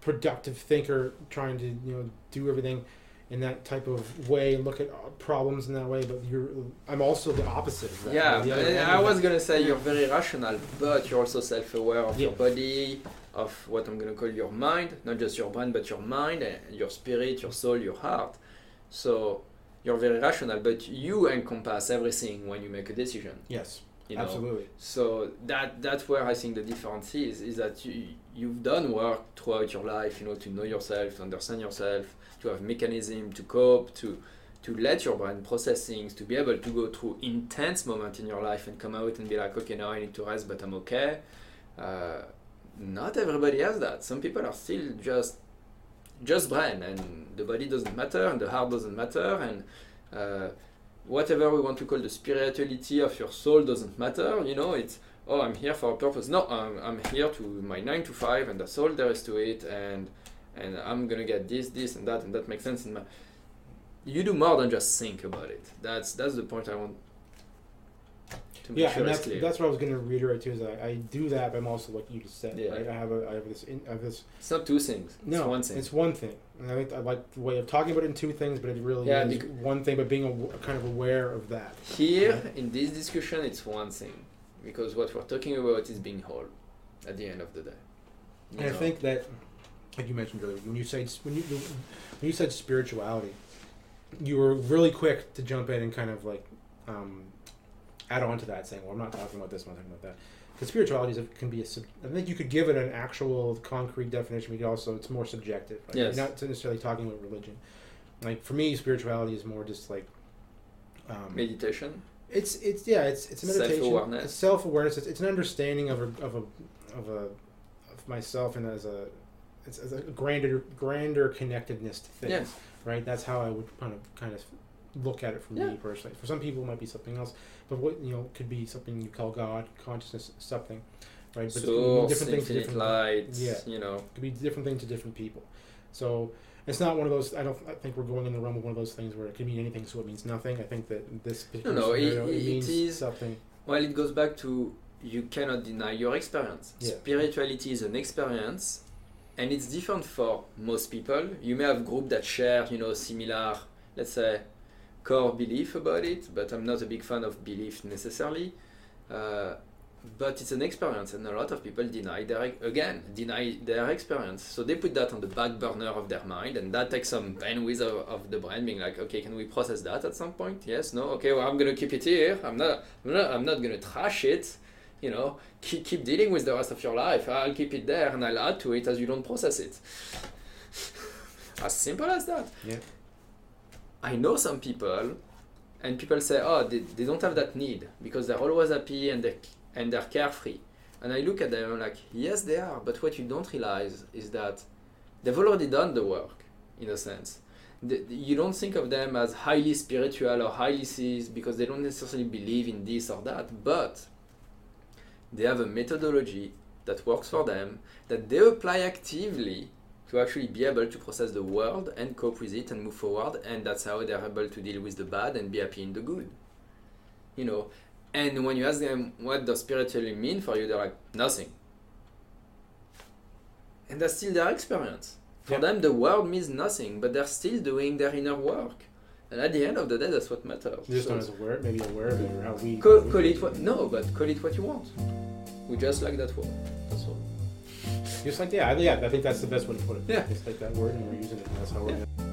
productive thinker, trying to you know do everything in that type of way and look at uh, problems in that way. But you're I'm also the opposite of that. Yeah, The I, I was gonna say you're very rational, but you're also self-aware of your body, of what I'm gonna call your mind, not just your brain, but your mind, and your spirit, your soul, your heart. So you're very rational, but you encompass everything when you make a decision. Yes, You know? absolutely. So that that's where I think the difference is is that you you've done work throughout your life, you know, to know yourself, to understand yourself, to have mechanism to cope, to to let your brain process things, to be able to go through intense moment in your life and come out and be like, okay, now I need to rest, but I'm okay. Uh, not everybody has that. Some people are still just just brain, and the body doesn't matter, and the heart doesn't matter, and uh, whatever we want to call the spirituality of your soul doesn't matter. You know, it's oh, I'm here for a purpose. No, I'm, I'm here to my nine to five, and that's all there is to it. And and I'm gonna get this, this, and that, and that makes sense in my. You do more than just think about it. That's that's the point I want to make yeah, sure and that's, clear. that's what I was going to reiterate too. Is I, I do that, but I'm also like you just said. Yeah. Right? I have a I have this in, I have this. It's not two things. It's No, one thing. it's one thing. And I think I like the way of talking about it in two things, but it really Yeah, is one thing. But being a, kind of aware of that. Here in this discussion, it's one thing because what we're talking about is being whole at the end of the day. And I think that, like you mentioned earlier, when you said when you when you said spirituality, you were really quick to jump in and kind of like um, add on to that, saying, "Well, I'm not talking about this, I'm not talking about that." Because spirituality is can be a. sub- I think you could give it an actual concrete definition. We could also it's more subjective. Right? Yes. You're not necessarily talking about religion. Like for me, spirituality is more just like. Um, meditation. it's it's yeah it's it's a meditation. Self-awareness. It's self awareness. It's, it's an understanding of a of a of a of myself and as a it's as a grander grander connectedness to things. Yes. Right. That's how I would kind of kind of look at it from Yeah. me personally. For some people, it might be something else, but what you know could be something you call God, consciousness, something. Right. But it could mean Source, to infinite light. Yeah. You know. it could be different things to different people. So it's not one of those. I don't. I think we're going in the realm of one of those things where it can mean anything, so it means nothing. I think that this particular no, it- scenario, it, it means is- something. Well, it goes back to you cannot deny your experience. Yeah. Spirituality is an experience, and it's different for most people. You may have group that share, you know, similar, let's say, core belief about it. But I'm not a big fan of belief necessarily. Uh, but it's an experience, and a lot of people deny their again deny their experience. So they put that on the back burner of their mind, and that takes some bandwidth of, of the brain, being like, okay, can we process that at some point? Yes, no, okay, well, I'm gonna keep it here. I'm not, I'm not, I'm not gonna trash it. You know, keep, keep dealing with the rest of your life. I'll keep it there, and I'll add to it as you don't process it. as simple as that. Yeah. I know some people, and people say, oh, they, they don't have that need because they're always happy and they and they're carefree. And I look at them like, yes, they are, but what you don't realize is that they've already done the work, in a sense. The, you don't think of them as highly spiritual or highly seized because they don't necessarily believe in this or that, but they have a methodology that works for them that they apply actively to actually be able to process the world and cope with it and move forward and that's how they're able to deal with the bad and be happy in the good you know and when you ask them what does spiritually mean for you they're like nothing and that's still their experience for Yeah. them the world means nothing but they're still doing their inner work and at the end of the day that's what matters just So- not as aware, maybe aware of it or how we. Call, call it what? No, but call it what you want. We just like that word. That's all. Just like yeah, I- yeah. I think that's the best way to put it. Yeah. Just like that word, and we're using it. And that's how we're. Yeah.